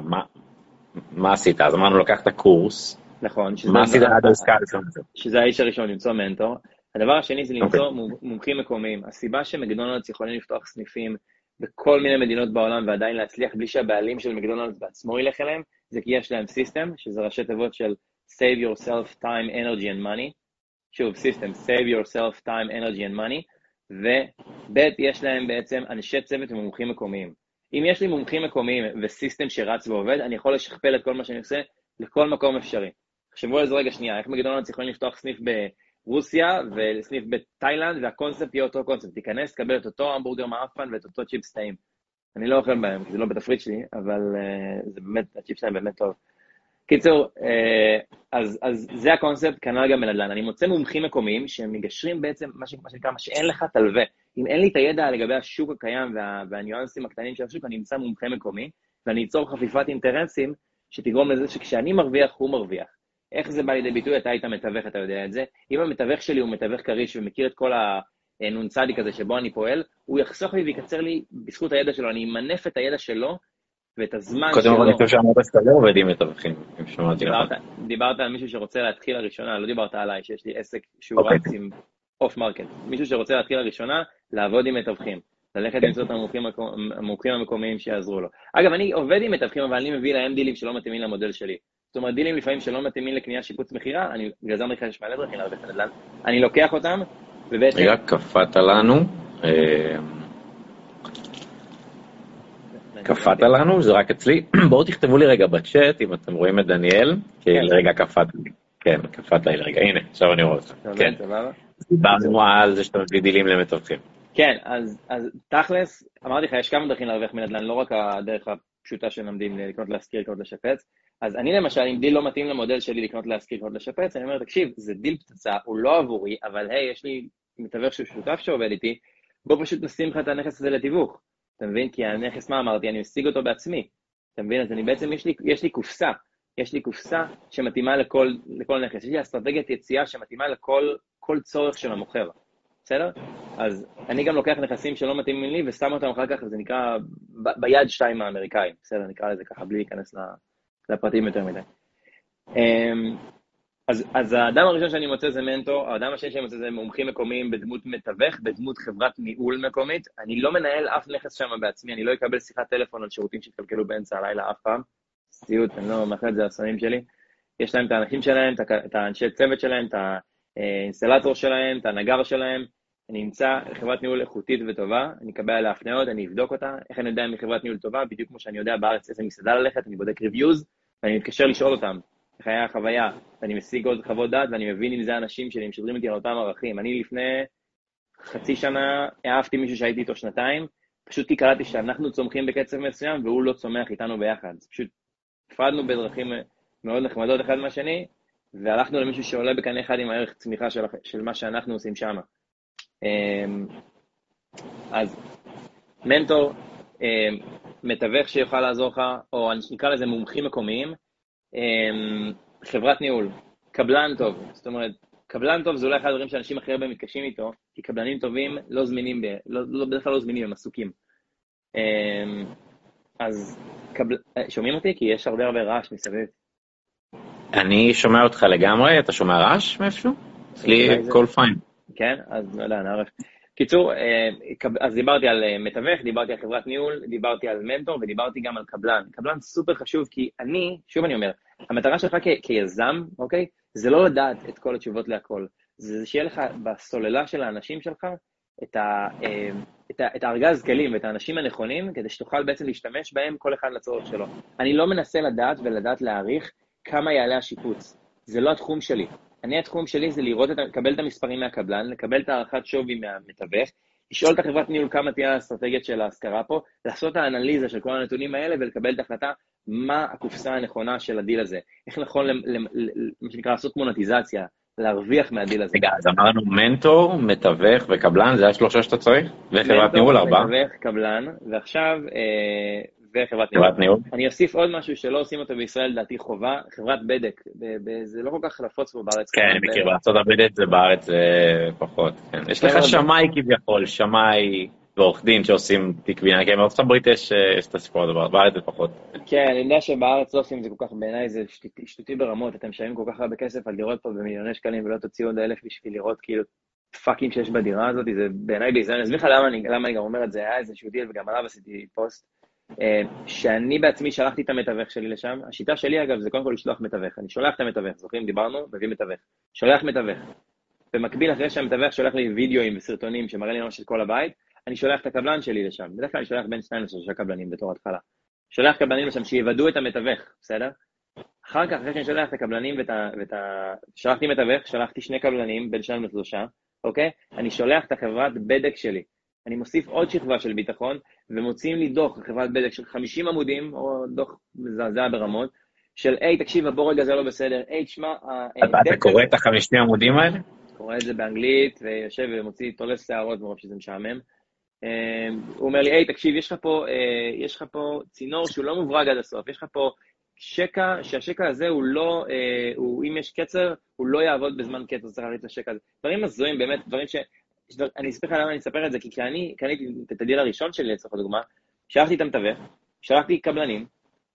מה עשית? אז אמרנו, לקחת קורס. נכון. מה עשית עד העסקה הראשונה? שזה האיש הראשון, למצוא מנטור. הדבר השני זה למצוא אוקיי. מומחים מקומיים. הסיבה שמקדונלדס יכולים לפתוח סניפים בכל מיני מדינות בעולם ועדיין להצליח בלי שהבעלים של מקדונלדס בעצמו ילך אליהם, זה כי יש להם system, שזה ראשי תיבות של Save yourself time, energy and money. שוב, system, Save yourself time, energy and money. וב' יש להם בעצם אנשי צוות ומומחים מקומיים. אם יש לי מומחים מקומיים ו-system שרץ ועובד, אני יכול לשכפל את כל מה שאני עושה לכל מקום אפשרי. תחשבו על זה רגע שנייה, איך מקדונלדס יכולים לפתוח סניף ברוסיה וסניף בתאילנד, והקונספט יהיה אותו קונספט. תיכנס, תקבל את אותו המבורגר מעפן ואת אותו צ'יפס טעים. אני לא אוכל בהם, כי זה לא בתפריט שלי, אבל uh, זה באמת, הצ'יפס שלהם באמת טוב. קיצור, uh, אז, אז זה הקונספט, כנ"ל גם בנדל"ן. אני מוצא מומחים מקומיים שמגשרים בעצם, מה שנקרא, מה שאין לך תלווה. אם אין לי את הידע לגבי השוק הקיים וה, והניואנסים הקטנים של השוק, אני אמצא מומחה מקומי, ואני אצור חפיפת אינטרסים שתגרום לזה שכשאני מרוויח, הוא מרוויח. איך זה בא לידי ביטוי? אתה היית מתווך, אתה יודע את זה. אם המתווך שלי הוא מתווך כריש ומכיר את כל הנ"צ הזה שבו אני פועל, הוא יחסוך לי ויקצר לי בזכות הידע שלו. אני אמנף את הידע שלו ואת הזמן שלו. קודם כל אני חושב שאמרת שאתה לא עובד עם מתווכים, אם שמעתי לך. דיברת על מישהו שרוצה להתחיל לראשונה, לא דיברת עליי, שיש לי עסק שהוא אוקיי. רץ עם off market. מישהו שרוצה להתחיל לראשונה, לעבוד עם מתווכים. ללכת למצוא את המומחים המקומיים שיעזרו לו. אגב, אני עובד עם מתווכים, אבל אני מביא להם דילים שלא מתאימים למודל שלי. זאת אומרת, דילים לפעמים שלא מתאימים לקנייה, שיפוץ, מכירה, אני, בגלל זה אמרתי לך יש מלא דרכים להרוויח נדל"ן, אני לוקח אותם, ובעצם... רגע, קפאת לנו. אה, קפאת לנו, זה רק אצלי. בואו תכתבו לי רגע בצ'אט אם אתם רואים את דניאל, כי כן. לרגע קפאת לי. כן, קפאת לי לרגע, הנה, עכשיו אני רואה אותך. כן, דיברנו על זה שאתה מביא דילים למתווכים. כן, אז, אז תכלס, אמרתי לך, יש כמה דרכים להרוויח מנדל"ן, לא רק הדרך הפשוטה שלמדים לקנות להשכיר, לקנות לשפץ. אז אני למשל, אם דיל לא מתאים למודל שלי לקנות להשכיר, לקנות לשפץ, אני אומר, תקשיב, זה דיל פצצה, הוא לא עבורי, אבל היי, יש לי מתווך שהוא שותף שעובד איתי, בוא פשוט נשים לך את הנכס הזה לתיווך. אתה מבין? כי הנכס, מה אמרתי? אני משיג אותו בעצמי. אתה מבין? אז אני בעצם, יש לי, יש לי קופסה. יש לי קופסה שמתאימה לכל, לכל נכס. יש לי אסטרטגיית יציאה שמתאימה לכל צורך של המוכר. בסדר? אז אני גם לוקח נכסים שלא מתאימים לי ושם אותם אחר כך, זה נקרא ב- ביד שתיים האמריקאים, בסדר? נקרא לזה ככה בלי להיכנס לפרטים יותר מדי. אמ, אז, אז האדם הראשון שאני מוצא זה מנטור, האדם השני שאני מוצא זה מומחים מקומיים בדמות מתווך, בדמות חברת ניהול מקומית. אני לא מנהל אף נכס שם בעצמי, אני לא אקבל שיחת טלפון על שירותים שהתקלקלו באמצע הלילה אף פעם. סיוט, אני לא מאחל את זה לסמים שלי. יש להם את האנשים שלהם, את האנשי צוות שלהם, את האינסטלטור שלהם, את הנגר שלהם, אני אמצא חברת ניהול איכותית וטובה, אני אקבל עליה הפניות, אני אבדוק אותה, איך אני יודע אם היא חברת ניהול טובה, בדיוק כמו שאני יודע בארץ איזה מסעדה ללכת, אני בודק ריוויוז, ואני מתקשר לשאול אותם איך היה החוויה, ואני משיג עוד חוות דעת, ואני מבין אם זה אנשים שלי, משדרים איתי על אותם ערכים. אני לפני חצי שנה העפתי מישהו שהייתי איתו שנתיים, פשוט כי קראתי שאנחנו צומחים בקצב מסוים, והוא לא צומח איתנו ביחד. פשוט הפרדנו בדרכים מאוד נחמדות אחד מהשני, והלכנו למישהו שעולה בקנה אחד עם הערך צמיחה של, של מה שאנחנו עושים שם. אמ, אז מנטור, אמ, מתווך שיוכל לעזור לך, או נקרא לזה מומחים מקומיים, אמ, חברת ניהול, קבלן טוב, זאת אומרת, קבלן טוב זה אולי אחד הדברים שאנשים הכי הרבה מתקשים איתו, כי קבלנים טובים לא זמינים, ב, לא, לא, בדרך כלל לא זמינים, הם עסוקים. אז קבל... שומעים אותי? כי יש הרבה הרבה רעש מסביב. אני שומע אותך לגמרי, אתה שומע רעש מאיפשהו? אצלי כל פיין. כן? אז לא יודע, נערף. קיצור, אה, אז דיברתי על אה, מתווך, דיברתי על חברת ניהול, דיברתי על מנטור ודיברתי גם על קבלן. קבלן סופר חשוב כי אני, שוב אני אומר, המטרה שלך כ- כיזם, אוקיי? זה לא לדעת את כל התשובות להכל. זה שיהיה לך בסוללה של האנשים שלך את, ה, אה, את, ה, את הארגז כלים ואת האנשים הנכונים, כדי שתוכל בעצם להשתמש בהם כל אחד לצורך שלו. אני לא מנסה לדעת ולדעת להעריך כמה יעלה השיפוץ. זה לא התחום שלי. אני, התחום שלי זה לראות, את, לקבל את המספרים מהקבלן, לקבל את הערכת שווי מהמתווך, לשאול את החברת ניהול כמה תהיה האסטרטגיה של ההשכרה פה, לעשות את האנליזה של כל הנתונים האלה ולקבל את ההחלטה מה הקופסה הנכונה של הדיל הזה. איך נכון, מה שנקרא, לעשות מונטיזציה, להרוויח מהדיל הזה. רגע, אז אמרנו מנטור, מתווך וקבלן, זה השלושה שאתה צריך? וחברת ניהול, ארבעה? מנטור, מתווך, קבלן, ועכשיו אה, וחברת ניהול. ניהול. אני אוסיף עוד משהו שלא עושים אותו בישראל, לדעתי חובה, חברת בדק. זה לא כל כך נפוץ פה בארץ. כן, אני מכיר, בארצות הברית זה בארץ זה פחות. כן. יש לך שמאי כביכול, שמאי ועורך דין שעושים תיק בניין, כי בארצות הברית יש את הסיפור הזה, בארץ זה פחות. כן, אני יודע שבארץ לא עושים את זה כל כך, בעיניי זה שטותי ברמות, אתם משלמים כל כך הרבה כסף על דירות פה במיליוני שקלים ולא תוציאו עוד אלף בשביל לראות כאילו פאקים שיש בדירה הזאת, זה בעיניי בישראל, אני אסביר לך למה אני גם אומר את זה, היה איזשהו דיל וגם עליו עשיתי פוסט. אה, שאני בעצמי שלחתי את המתווך שלי לשם, השיטה שלי אגב זה קודם כל לשלוח מתווך, אני שולח את המתווך, זוכרים דיברנו? מביא מתווך, שולח מתווך. במקביל אחרי שהמתווך שולח לי וידאוים וסרטונים שמראה לי ממש את כל הבית, אני שולח את הקבלן שלי לשם, בדרך כלל אני שולח בין שניים לשלושה קבלנים בתור התחלה. שולח קבלנים לשם שיוודאו את המתווך, בסדר? אחר כך, אחרי שאני שולח את הקבלנים ואת ה... שלחתי מתווך, שלחתי שני קבלנים, בין שניים לשלושה, אוקיי? אני שולח את החברת בדק שלי. אני מוסיף עוד שכבה של ביטחון, ומוציאים לי דוח, חברת בדק של 50 עמודים, או דוח מזעזע ברמות, של, היי, תקשיב, בוא רגע, זה לא בסדר. היי, תשמע... אתה קורא את החמישים עמודים האלה? קורא את זה באנגלית, ויושב ומוציא, תולס שערות מרוב שזה משעמם. אמ, הוא אומר לי, היי, תקשיב, יש לך פה, אה, יש לך פה צינור שהוא לא מוברג עד הסוף, יש לך פה שקע, שהשקע הזה הוא לא, אה, הוא, אם יש קצר, הוא לא יעבוד בזמן קצר, צריך להריץ את השקע הזה. דברים הזויים, באמת, דברים ש... אני אספר לך למה אני אספר את זה, כי כשאני קניתי את הדיל הראשון שלי, לצורך הדוגמה, שלחתי את המתווך, שלחתי קבלנים,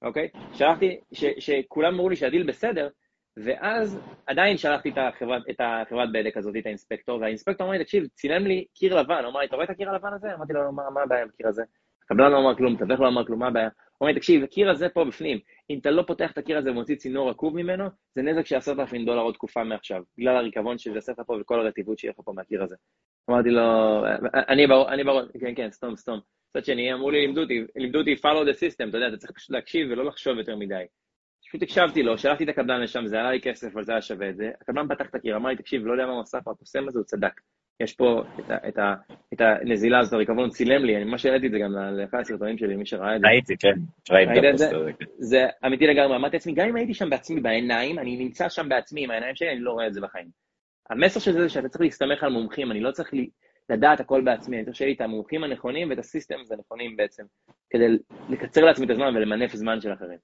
אוקיי? שלחתי, ש, שכולם אמרו לי שהדיל בסדר, ואז עדיין שלחתי את החברת, את החברת בדק הזאת, את האינספקטור, והאינספקטור אמר לי, תקשיב, צילם לי קיר לבן, הוא אמר לי, אתה רואה את הקיר הלבן הזה? אמרתי לו, מה, הבעיה עם הקיר הזה? הקבלן לא אמר כלום, מתווך לא אמר כלום, מה הבעיה? הוא אומר, תקשיב, הקיר הזה פה בפנים, אם אתה לא פותח את הקיר הזה ומוציא צינור עקוב ממנו, זה נזק של עשרת אלפים דולר עוד תקופה מעכשיו, בגלל הריקבון שזה עושה לך פה וכל הרטיבות שיהיה לך פה מהקיר הזה. אמרתי לו, אני ברור, אני ברור, כן, כן, סתום, סתום. מצד שני, אמרו לי, לימדו אותי, לימדו אותי follow the system, אתה יודע, אתה צריך פשוט להקשיב ולא לחשוב יותר מדי. פשוט הקשבתי לו, שלחתי את הקבלן לשם, זה עלה לי כסף, אבל זה היה שווה את זה. הקבלן פתח את הקיר, אמר לי, תקשיב, לא יודע מה הוא עשה פה, הקוסם הזה, הוא צדק. יש פה את, ה, את, ה, את הנזילה הזאת, הריקבון צילם לי, אני ממש העליתי את זה גם לאחד הסרטונים שלי, מי שראה את זה. ראיתי, כן. ראיתי את זה. זה אמיתי לגמרי, אמרתי לעצמי, גם אם הייתי שם בעצמי בעיניים, אני נמצא שם בעצמי עם העיניים שלי, אני לא רואה את זה בחיים. המסר של זה זה שאתה צריך להסתמך על מומחים, אני לא צריך לדעת הכל בעצמי, אני צריך שיהיה לי את המומחים הנכונים ואת הסיסטמס הנכונים בעצם, כדי לקצר לעצמי את הזמן ולמנף זמן של אחרים.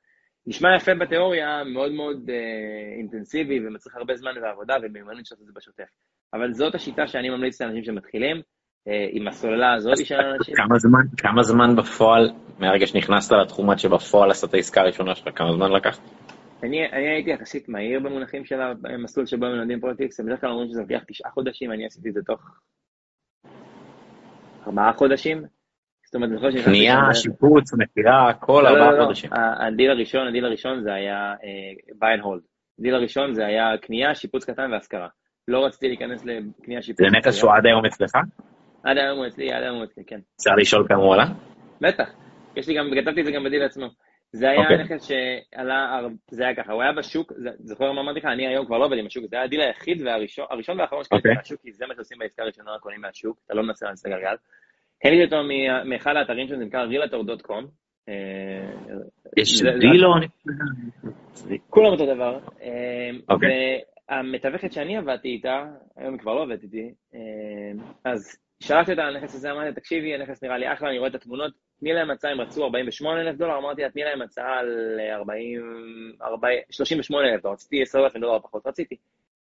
נשמע יפה בתיאוריה, מאוד מאוד אה, אינטנסיבי ומצריך הרבה זמן ועבודה ומיומנות לעשות את זה בשוטף. אבל זאת השיטה שאני ממליץ לאנשים שמתחילים, אה, עם הסוללה הזאת של האנשים. כמה זמן, כמה זמן בפועל, מהרגע שנכנסת לתחום עד שבפועל עשת העסקה הראשונה שלך, כמה זמן לקח? אני, אני הייתי יחסית מהיר במונחים של המסלול שבו הם לומדים פרוטיקס, בדרך כלל אומרים שזה לוקח תשעה חודשים, אני עשיתי את זה תוך ארבעה חודשים. זאת אומרת, זוכר שנכנסתי... קנייה, שיפוץ, מכירה, כל לא, לא, ארבעה לא, חודשים. הדיל הראשון, הדיל הראשון זה היה uh, buy and hold. הדיל הראשון זה היה קנייה, שיפוץ קטן והשכרה. לא רציתי להיכנס לקנייה, שיפוץ. זה נכס שהוא עד היום אצלך? עד היום הוא אצלי, עד היום הוא אצלי, כן. אפשר לשאול כמה הוא עלה? בטח. יש לי גם, כתבתי את זה גם בדיל עצמו. זה היה okay. אוקיי. נכס שעלה, זה היה ככה, הוא היה בשוק, זוכר מה אמרתי לך? אני היום כבר לא עובד עם השוק, זה היה הדיל היחיד והראשון והאחרון שקניתי okay. אוקיי. מהשוק, כי זה מה שעושים בעסקה הראשונה, קונים מהשוק, אתה לא מנסה להמציא גלגל. קניתי אותו מאחד האתרים שזה נקרא realtor.com. אה, יש דילו? כולם אותו דבר. אה, אוקיי. והמתווכת שאני עבדתי איתה, היום היא כבר לא עובדת איתי, אה, אז שלחתי אותה על הנכס הזה, אמרתי, תקשיבי, הנכס נראה לי אחלה, אני רואה את התמונות, תני להם הצעה, הם רצו 48 אלף דולר, אמרתי לה, תני להם הצעה על 38 אלף דולר, רציתי 10 אלף דולר פחות, רציתי.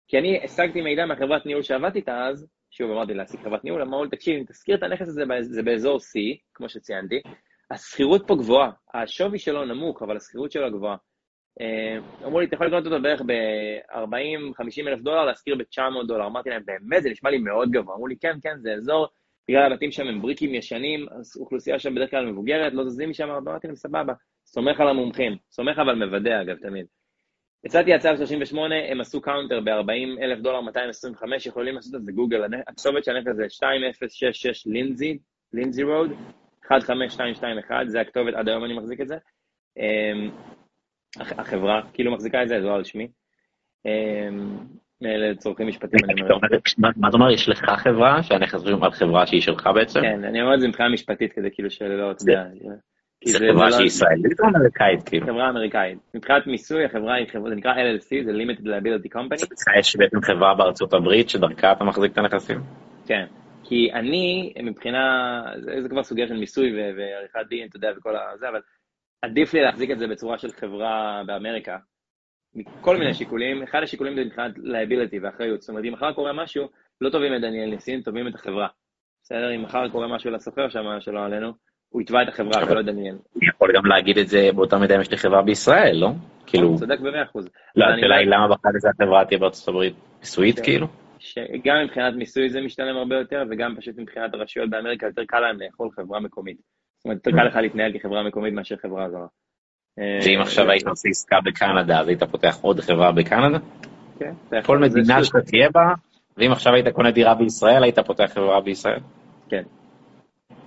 כי אני השגתי מידע מהחברת ניהול שעבדתי איתה אז, שוב אמרתי להשיג חברת ניהול, אמרו לי, תקשיב, אם תזכיר את הנכס הזה, זה באזור C, כמו שציינתי, השכירות פה גבוהה, השווי שלו נמוך, אבל השכירות שלו גבוהה. אה, אמרו לי, אתה יכול לקנות אותו בערך ב-40-50 אלף דולר, להשכיר ב-900 דולר. אמרתי להם, באמת, זה נשמע לי מאוד גבוה. אמרו לי, כן, כן, זה אזור, בגלל הבתים שם הם bricks ישנים, אז אוכלוסייה שם בדרך כלל מבוגרת, לא זזים משם, אמרתי להם, סבבה, סומך על המומחים. סומך אבל מוודא, אגב, תמיד. הצעתי הצעה 38, הם עשו counter ב-40 אלף דולר 225, יכולים לעשות את זה גוגל, הכתובת של הנכס זה 2066 לינזי, לינזי road, 15221, זה הכתובת, עד היום אני מחזיק את זה. אמ, החברה כאילו מחזיקה את זה, זה לא על שמי. אמ, לצורכים משפטיים אני אומר. מה אתה אומר, יש לך חברה, שהנכס על חברה שהיא שלך בעצם? כן, אני אומר את זה מבחינה משפטית, כדי כאילו שלא, אתה יודע. זה חברה שהיא ישראלית או אמריקאית כאילו? חברה אמריקאית. מבחינת מיסוי החברה היא חברה, זה נקרא LLC, זה Limited Liability Company. יש בעצם חברה בארצות הברית שדרכה אתה מחזיק את הנכסים? כן. כי אני, מבחינה, זה כבר סוגיה של מיסוי ועריכת דין, אתה יודע, וכל הזה, אבל עדיף לי להחזיק את זה בצורה של חברה באמריקה, מכל מיני שיקולים. אחד השיקולים זה מבחינת liability ואחריות. זאת אומרת, אם מחר קורה משהו, לא תובעים את דניאל ניסים, תובעים את החברה. בסדר? אם מחר קורה משהו לסוחר שם, שלא עלינו, הוא יתבע את החברה, ולא דניאל. אני יכול גם להגיד את זה באותה מידה אם יש לי חברה בישראל, לא? כאילו... צודק במאה אחוז. לא, השאלה היא למה בחרת לזה החברה תהיה בארצות הברית מיסויית כאילו? שגם מבחינת מיסוי זה משתלם הרבה יותר, וגם פשוט מבחינת הרשויות באמריקה יותר קל להם לאכול חברה מקומית. זאת אומרת, יותר קל לך להתנהל כחברה מקומית מאשר חברה זרה. ואם עכשיו היית עושה עסקה בקנדה, אז היית פותח עוד חברה בקנדה? כן. כל מדינה שאתה תהיה בה, ואם עכשיו היית קונה דירה בישראל, היית פותח חברה בישראל? כן.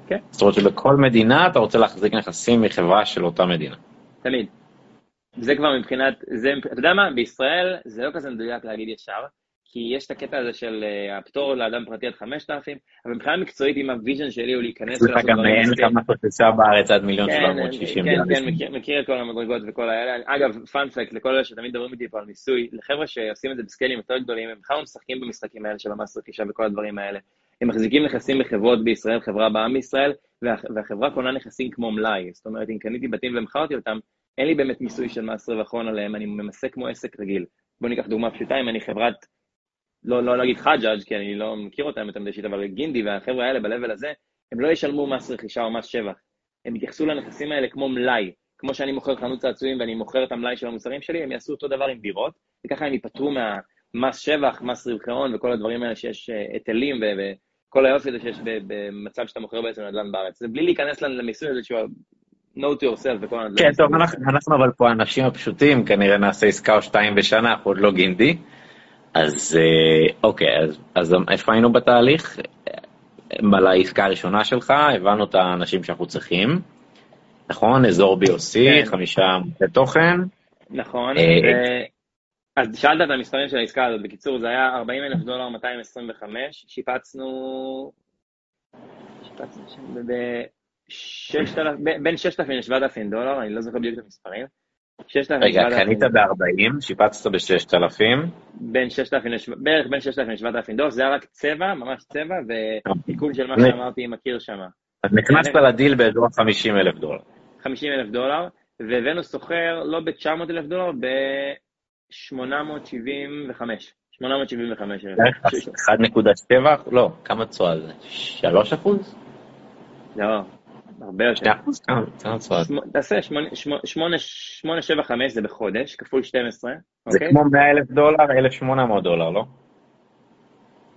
כן. זאת אומרת שבכל מדינה אתה רוצה להחזיק נכסים מחברה של אותה מדינה. תמיד. זה כבר מבחינת, זה, אתה יודע מה, בישראל זה לא כזה מדויק להגיד ישר, כי יש את הקטע הזה של uh, הפטור לאדם פרטי עד 5,000, אבל מבחינה מקצועית, אם ה vision שלי הוא להיכנס... סליחה, גם אין לך מפרססה בארץ עד מיליון 760. כן, כן, כן, מכיר, את כל המדרגות וכל האלה. אגב, פאנפקט לכל אלה שתמיד מדברים איתי פה על מיסוי, לחבר'ה שעושים את זה בסקיילים יותר גדולים, הם בכלל לא משחקים במשחקים האלה של המס רכישה וכל הדברים האלה. הם מחזיקים נכסים בחברות בישראל, חברה בעם בישראל, והחברה קונה נכסים כמו מלאי. זאת אומרת, אם קניתי בתים ומכרתי אותם, אין לי באמת מיסוי של מס רווח הון עליהם, אני ממסה כמו עסק רגיל. בואו ניקח דוגמה פשוטה, אם אני חברת לא, לא להגיד חג'אג', כי אני לא מכיר אותם יותר מדי אישית, אבל גינדי והחבר'ה האלה ב-level הזה, הם לא ישלמו מס רכישה או מס שבח. הם יתייחסו לנכסים האלה כמו מלאי. כמו שאני מוכר חנות צעצועים ואני מוכר את המלאי של המוצרים שלי, הם יעשו אותו דבר עם דירות, וככה הם ייפטרו מהמס שבח, מס רווחי הון וכל הדברים האלה שיש אה, היטלים וכל היופי הזה שיש במצב שאתה מוכר בעצם נדל"ן בארץ. זה בלי להיכנס למיסוי הזה שהוא no to yourself וכל הדברים. כן, טוב, אנחנו אבל פה האנשים הפשוטים, כנראה נעשה עסקה או שתיים בשנה, אנחנו עוד לא גינדי. אז אה, אוקיי, אז, אז איפה היינו בתהליך? לעסקה הראשונה שלך, הבנו את האנשים שאנחנו צריכים, נכון? אזור BOC, כן. חמישה מוטי תוכן. נכון, אה, אז שאלת את המספרים של העסקה הזאת, בקיצור זה היה 40 אלף דולר 225, שיפצנו, שיפצנו בין 6,000 ל-7,000 דולר, אני לא זוכר בדיוק את המספרים. רגע, קנית ב-40, שיפצת ב-6,000? בין 6,000, בערך בין 6,000 ל-7,000 דולר, זה היה רק צבע, ממש צבע, ותיקון של מה שאמרתי עם הקיר שם. אז נכנסת לדיל באזור 50 אלף דולר. 50 אלף דולר, והבאנו סוחר לא ב-900 אלף דולר, ב-875. 875 אלף. 1.7? לא, כמה תשואה זה? 3 אחוז? לא, הרבה יותר. שני אחוז? כמה צועד? תעשה 875 זה בחודש, כפול 12, זה אוקיי? כמו 100 אלף דולר, 1,800 דולר, לא?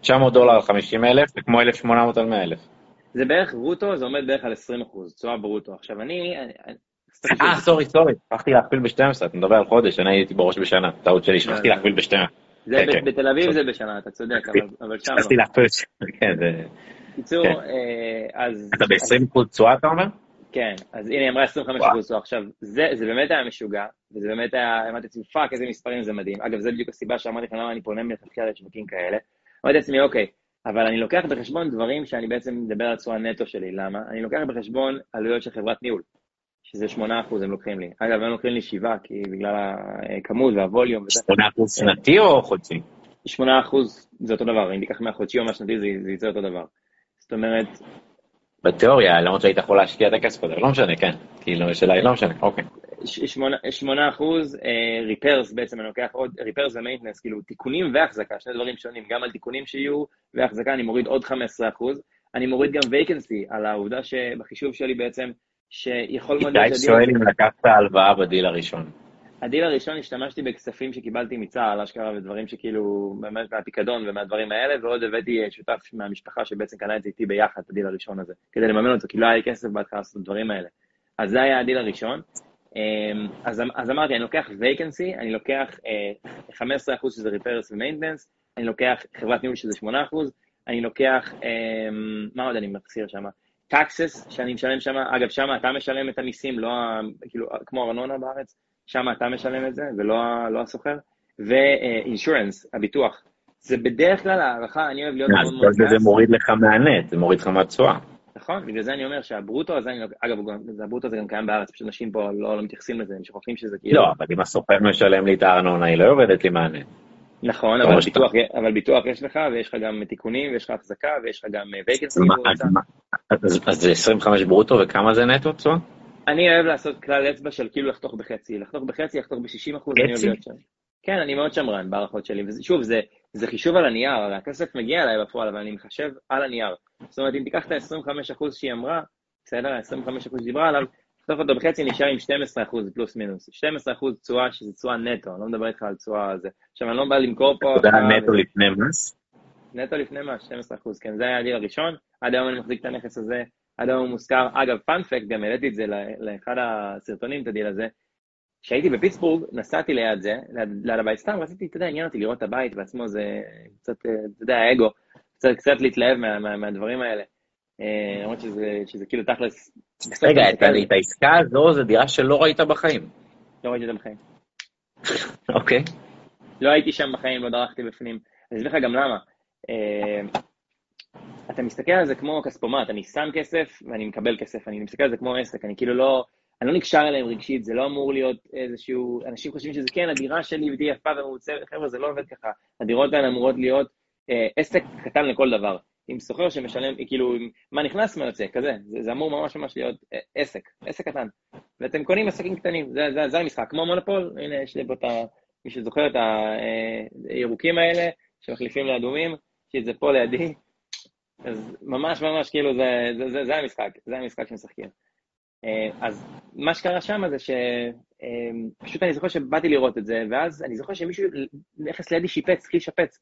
900 דולר על 50 אלף, זה כמו 1,800 על 100 אלף. זה בערך ברוטו, זה עומד בערך על 20 אחוז, תשואה ברוטו. עכשיו אני... אה, סורי, סורי, שכחתי להכפיל ב-12, אתה מדבר על חודש, אני הייתי בראש בשנה, טעות שלי, שכחתי לא. להכפיל ב-12. כן, כן. בתל אביב זה בשנה, אתה צודק, אבל שם לא. שכחתי להכפיל, כן, זה... בקיצור, כן. אה, אז... אתה ב-20% תשואה, אתה אומר? כן, אז הנה, היא אמרה 25% תשואה. עכשיו, זה, זה באמת היה משוגע, וזה באמת היה, אמרתי לעצמי, fuck, איזה מספרים זה מדהים. אגב, זה בדיוק הסיבה שאמרתי לך למה אני פונה מלכתחילה לשווקים כאלה. אמרתי לעצמי, אוקיי, אבל אני לוקח בחשבון דברים שאני בעצם מדבר על תשואה נטו שלי, למה? אני לוקח בחשבון עלויות של חברת ניהול, שזה 8% הם לוקחים לי. אגב, הם לוקחים לי 7, כי בגלל הכמות וה volume. 8% שנתי או חודשי? 8% זה אותו דבר, אם תיקח מהחודשי או מהשנתי זה, זה יצא אותו דבר. זאת אומרת... בתיאוריה, למרות שהיית יכול להשקיע את הכסף הזה, לא משנה, כן. כאילו, השאלה היא לא משנה, אוקיי. שמונה אחוז, repairs אה, בעצם, אני לוקח עוד, repairs ו maintenance, כאילו תיקונים והחזקה, שני דברים שונים, גם על תיקונים שיהיו והחזקה אני מוריד עוד 15 אחוז. אני מוריד גם vacancy על העובדה שבחישוב שלי בעצם, שיכול מאוד להיות... איתי שואל אם לקחת הלוואה בדיל הראשון. הדיל הראשון השתמשתי בכספים שקיבלתי מצה"ל, אשכרה, ודברים שכאילו, באמת מהפיקדון ומהדברים האלה, ועוד הבאתי שותף מהמשפחה שבעצם קנה את זה איתי ביחד, את הדיל הראשון הזה, כדי לממן אותו, כי לא היה לי כסף בהתחלה לעשות את הדברים האלה. אז זה היה הדיל הראשון. אמ, אז, אז אמרתי, אני לוקח vacancy, אני לוקח 15% אה, שזה repairs ו-maintenance, אני לוקח חברת ניהול שזה 8%, אני לוקח, אמ, מה עוד אני מחסיר שם? Taxes שאני משלם שם, אגב, שם אתה משלם את המיסים, לא כאילו, כמו ארנונה בארץ, שם אתה משלם את זה, ולא לא השוכר, ו insurance, הביטוח. זה בדרך כלל הערכה, אני אוהב להיות מאוד מאוד גס. זה מוריד לך מהנט, זה מוריד לך מהתשואה. נכון, בגלל זה אני אומר שהברוטו הזה, אגב, הברוטו הזה גם קיים בארץ, פשוט אנשים פה לא, לא מתייחסים לזה, הם שוכחים שזה כאילו... לא, אבל אם הסוחר משלם לי את הארנונה, היא לא יורדת לי מהנט. נכון, אבל ביטוח, אבל ביטוח יש לך, ויש לך גם תיקונים, ויש לך החזקה, ויש לך גם וייקנסי. אז זה 25 ברוטו, וכמה זה נטו תשואה? אני אוהב לעשות כלל אצבע של כאילו לחתוך בחצי, לחתוך בחצי, לחתוך ב-60 אחוז, אני אוהב להיות שם. כן, אני מאוד שמרן בהערכות שלי, ושוב, זה, זה חישוב על הנייר, הרי הכסף מגיע אליי בפועל, אבל אני מחשב על הנייר. זאת אומרת, אם תיקח את ה-25 אחוז שהיא אמרה, בסדר, ה-25 אחוז שדיברה עליו, תחתוך אותו בחצי, נשאר עם 12 אחוז פלוס מינוס. 12 אחוז תשואה, שזה תשואה נטו, אני לא מדבר איתך על תשואה זה. עכשיו, אני לא בא למכור פה... אתה יודע נטו לפני מס? נטו לפני מס, 12 אחוז, כן, זה היה הדיל הראשון. עד היום אני מחזיק את הנכס הזה עד היום הוא מושכר. אגב, fun fact, גם העליתי את זה לאחד הסרטונים, את הדיל הזה. כשהייתי בפיטסבורג, נסעתי ליד זה, ליד, ליד הבית, סתם רציתי, אתה יודע, עניין אותי לראות את הבית בעצמו, זה קצת, אתה יודע, האגו, קצת, קצת להתלהב מה, מה, מהדברים האלה. אה, למרות שזה, שזה כאילו תכלס... רגע, את העסקה הזו, זו דירה שלא ראית בחיים. לא ראיתי את זה בחיים. אוקיי. לא הייתי שם בחיים, לא דרכתי בפנים. אני אסביר לך גם למה. אה, אתה מסתכל על זה כמו כספומט, אני שם כסף ואני מקבל כסף, אני מסתכל על זה כמו עסק, אני כאילו לא, אני לא נקשר אליהם רגשית, זה לא אמור להיות איזשהו, אנשים חושבים שזה כן, הדירה שלי ותהיה יפה ומעוצבת, חבר'ה, זה לא עובד ככה. הדירות האלה אמורות להיות אה, עסק קטן לכל דבר. עם סוחר שמשלם, כאילו, מה נכנס, מה יוצא, כזה. זה, זה אמור ממש ממש להיות אה, עסק, עסק קטן. ואתם קונים עסקים קטנים, זה, זה, זה המשחק. כמו מונופול, הנה, יש לי פה את ה... מי שזוכר את הירוקים אה, האלה, שמחליפים לאדומים, יש לי את זה פה לידי. אז ממש ממש כאילו זה, זה, זה, זה המשחק, זה המשחק שמשחקים. אה, אז מה שקרה שם זה שפשוט אני זוכר שבאתי לראות את זה, ואז אני זוכר שמישהו נכנס לידי שיפץ, התחיל לשפץ.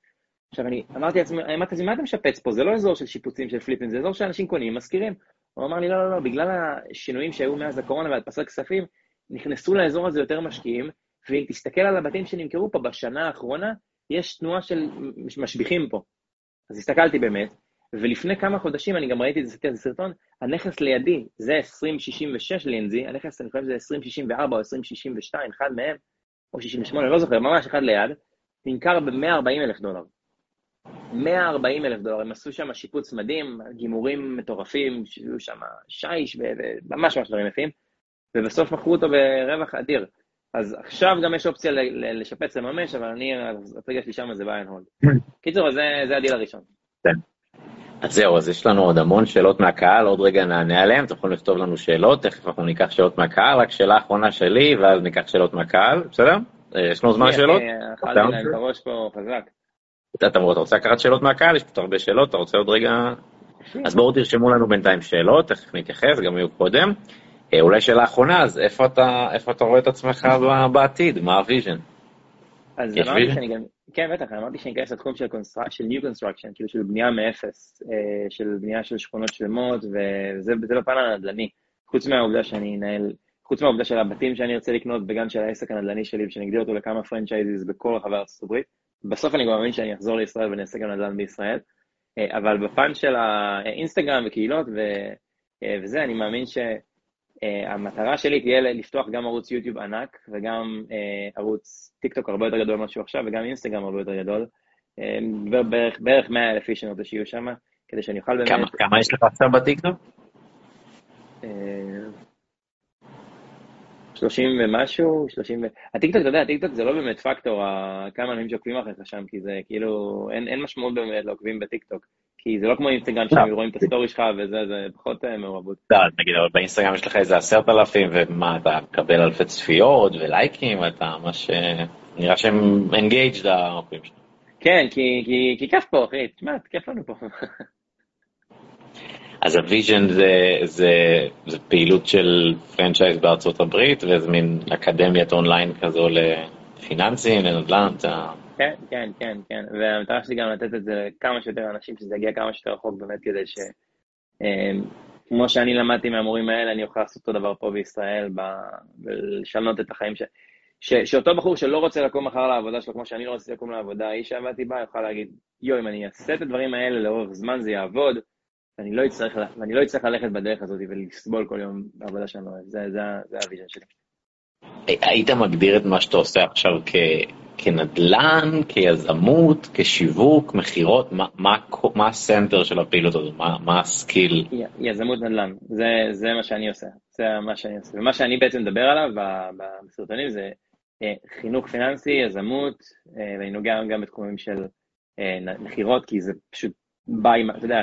עכשיו אני אמרתי לעצמי, אמרתי מה אתה משפץ פה? זה לא אזור של שיפוצים של פליפים, זה אזור שאנשים קונים, משכירים. הוא אמר לי, לא, לא, לא, בגלל השינויים שהיו מאז הקורונה והדפסת כספים, נכנסו לאזור הזה יותר משקיעים, ואם תסתכל על הבתים שנמכרו פה בשנה האחרונה, יש תנועה של משביחים פה. אז הסתכלתי באמת, ולפני כמה חודשים, אני גם ראיתי את זה סרטון, הנכס לידי, זה 2066 לינזי, הנכס, אני חושב שזה 2064 או 2062, אחד מהם, או 68, לא זוכר, ממש אחד ליד, נמכר ב-140 אלף דולר. 140 אלף דולר, הם עשו שם שיפוץ מדהים, גימורים מטורפים, שהיו שם שיש וממש ממש דברים יפים, ובסוף מכרו אותו ברווח אדיר. אז עכשיו גם יש אופציה לשפץ לממש, אבל אני, הטריגר שלי שם זה buy and hold. קיצור, זה, זה הדיל הראשון. כן. אז זהו, אז יש לנו עוד המון שאלות מהקהל, עוד רגע נענה עליהן, אתם יכולים לכתוב לנו שאלות, תכף אנחנו ניקח שאלות מהקהל, רק שאלה אחרונה שלי, ואז ניקח שאלות מהקהל, בסדר? אה, יש לנו זמן שאלות? אכלתי להם את הראש פה חזק. אתה רוצה לקחת שאלות מהקהל? יש פה הרבה שאלות, אתה רוצה עוד רגע... אז בואו תרשמו לנו בינתיים שאלות, תכף נתייחס, גם יהיו קודם. אה, אולי שאלה אחרונה, אז איפה אתה, איפה אתה רואה את עצמך בעתיד? מה ה vision? אז אמרתי שאני גם, כן, בטח, אמרתי שאני אכנס לתחום של, construc... של New Construction, כאילו של בנייה מאפס, אה, של בנייה של שכונות שלמות, וזה בפן הנדל"ני. חוץ מהעובדה שאני אנהל, חוץ מהעובדה של הבתים שאני ארצה לקנות, וגם של העסק הנדל"ני שלי, ושאני אגדיל אותו לכמה franchises בכל רחבי ארצות הברית. בסוף אני גם מאמין שאני אחזור לישראל ואני אעשה גם נדל"ן בישראל. אה, אבל בפן של האינסטגרם וקהילות ו... וזה, אני מאמין ש... Uh, המטרה שלי תהיה לפתוח גם ערוץ יוטיוב ענק וגם ערוץ טיק טוק הרבה יותר גדול ממה שהוא עכשיו וגם אינסטגרם הרבה יותר גדול. בערך, בערך 100 אלף איש אני רוצה שיהיו שם, כדי שאני אוכל באמת... כמה, כמה יש לך עכשיו בטיק טוק? 30 ומשהו, 30 ו... הטיקטוק, אתה יודע, הטיקטוק זה לא באמת פקטור, כמה אנשים שעוקבים אחריך שם, כי זה כאילו, אין, אין משמעות באמת לעוקבים בטיקטוק. כי זה לא כמו אינסטגרם לא. שהם רואים את הסטורי שלך וזה, זה פחות אה, מעורבות. לא, נגיד, אבל באינסטגרם יש לך איזה עשרת אלפים, ומה, אתה מקבל אלפי צפיות ולייקים, אתה ממש, אה, נראה שהם engaged העוקבים שלך. כן, כי, כי, כי כיף פה, אחי, תשמע, כיף לנו פה. אז ה vision זה, זה, זה פעילות של franchise בארצות הברית, ואיזה מין אקדמיית אונליין כזו לפיננסים, לנדל"ן, אתה... כן, כן, כן, כן, והמטרה שלי גם לתת את זה לכמה שיותר אנשים, שזה יגיע כמה שיותר רחוק באמת כדי ש... אמ, כמו שאני למדתי מהמורים האלה, אני אוכל לעשות אותו דבר פה בישראל, ב... ולשנות את החיים ש... ש... שאותו בחור שלא רוצה לקום מחר לעבודה שלו, כמו שאני לא רציתי לקום לעבודה, האיש שעבדתי בה יוכל להגיד, יו, אם אני אעשה את הדברים האלה לאורך זמן זה יעבוד, ואני לא אצטרך, ואני לא אצטרך ללכת בדרך הזאת ולסבול כל יום בעבודה שאני לא אוהב, זה, זה, זה ה vision שלי. היית מגדיר את מה שאתה עושה עכשיו כ... כנדל"ן, כיזמות, כשיווק, מכירות, מה, מה, מה ה center של הפעילות הזאת, מה, מה ה skill? יזמות נדל"ן, זה, זה מה שאני עושה, זה מה שאני עושה. ומה שאני בעצם מדבר עליו בסרטונים זה אה, חינוך פיננסי, יזמות, אה, ואני נוגע גם בתחומים של אה, מכירות, כי זה פשוט בא עם, אתה יודע,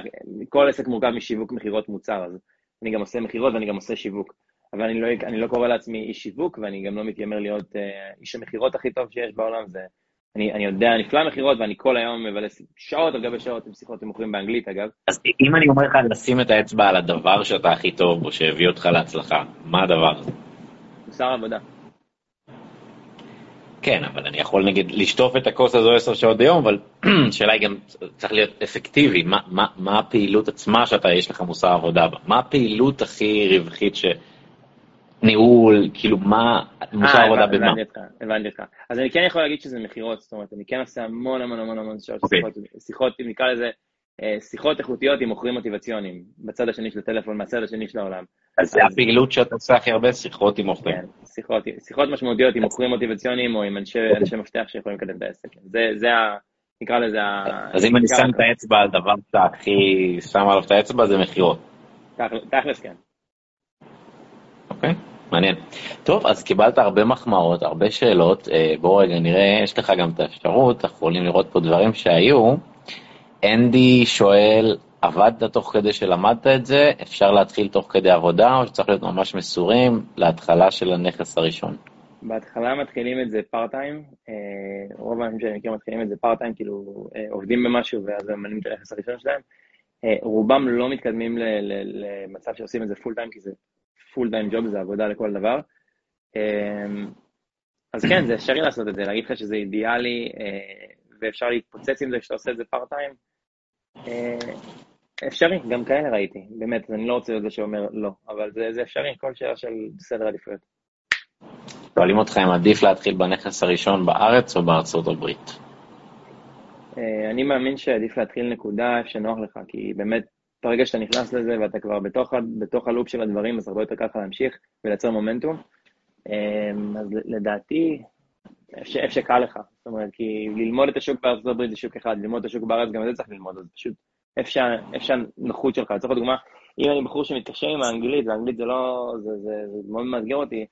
כל עסק מורכב משיווק מכירות מוצר, אז אני גם עושה מכירות ואני גם עושה שיווק. אבל אני לא, אני לא קורא לעצמי איש שיווק, ואני גם לא מתיימר להיות uh, איש המכירות הכי טוב שיש בעולם. זה, אני, אני יודע נפלא מכירות, ואני כל היום מבלה שעות על גבי שעות עם שיחות ומוכרים באנגלית, אגב. אז אם אני אומר לך לשים את האצבע על הדבר שאתה הכי טוב, או שהביא אותך להצלחה, מה הדבר הזה? מוסר עבודה. כן, אבל אני יכול נגיד לשטוף את הכוס הזו עשר שעות ביום, אבל השאלה היא גם, צריך להיות אפקטיבי, מה, מה, מה הפעילות עצמה שאתה, יש לך מוסר עבודה בה? מה הפעילות הכי רווחית ש... ניהול, כאילו מה, מוסר עבודה במה? הבנתי אותך, הבנתי אותך. אז אני כן יכול להגיד שזה מכירות, זאת אומרת, אני כן עושה המון המון המון המון שעות okay. אוקיי. שיחות, שיחות, נקרא לזה, שיחות איכותיות עם מוכרים מוטיבציוניים, בצד השני של הטלפון, מהצד השני של העולם. אז זה הפעילות שאתה עושה הכי הרבה, שיחות עם מוכרים. כן, שיחות, שיחות משמעותיות עם מוכרים מוטיבציוניים או עם אנשי, אנשי מפתח שיכולים לקדם את העסק. זה, זה ה... נקרא לזה ה... אז אם אני שם את האצבע על דבר שאתה הכי שם עליו את האצבע, זה מכירות. תכלס כן. אוקיי, מעניין. טוב, אז קיבלת הרבה מחמאות, הרבה שאלות. אה, בואו רגע נראה, יש לך גם את האפשרות, אנחנו יכולים לראות פה דברים שהיו. אנדי שואל, עבדת תוך כדי שלמדת את זה? אפשר להתחיל תוך כדי עבודה, או שצריך להיות ממש מסורים להתחלה של הנכס הראשון? בהתחלה מתחילים את זה פארט-טיים, אה, רוב האנשים שאני מכיר מתחילים את זה פארט-טיים, כאילו אה, עובדים במשהו ואז הם מנהלים את הנכס הראשון שלהם. אה, רובם לא מתקדמים למצב שעושים את זה full-time, כי זה full-time job, זה עבודה לכל דבר. אז כן, זה אפשרי לעשות את זה, להגיד לך שזה אידיאלי ואפשר להתפוצץ עם זה כשאתה עושה את זה part-time. אפשרי, גם כאלה ראיתי, באמת, אני לא רוצה להיות זה שאומר לא, אבל זה, זה אפשרי, הכל שאלה של סדר עדיפויות. שואלים אותך אם עדיף להתחיל בנכס הראשון בארץ או בארצות הברית. אה, אני מאמין שעדיף להתחיל נקודה שנוח לך, כי באמת, ברגע שאתה נכנס לזה ואתה כבר בתוך, בתוך הלופ של הדברים, אז הרבה יותר לך להמשיך ולייצר מומנטום. אה, אז לדעתי, איפה שקל לך. זאת אומרת, כי ללמוד את השוק בארצות הברית זה שוק אחד, ללמוד את השוק בארץ גם את זה צריך ללמוד, אז פשוט איפה שהנוחות שלך. לצורך הדוגמה, אם אני בחור שמתקשר עם האנגלית, והאנגלית זה לא, זה, זה, זה מאוד מאתגר אותי,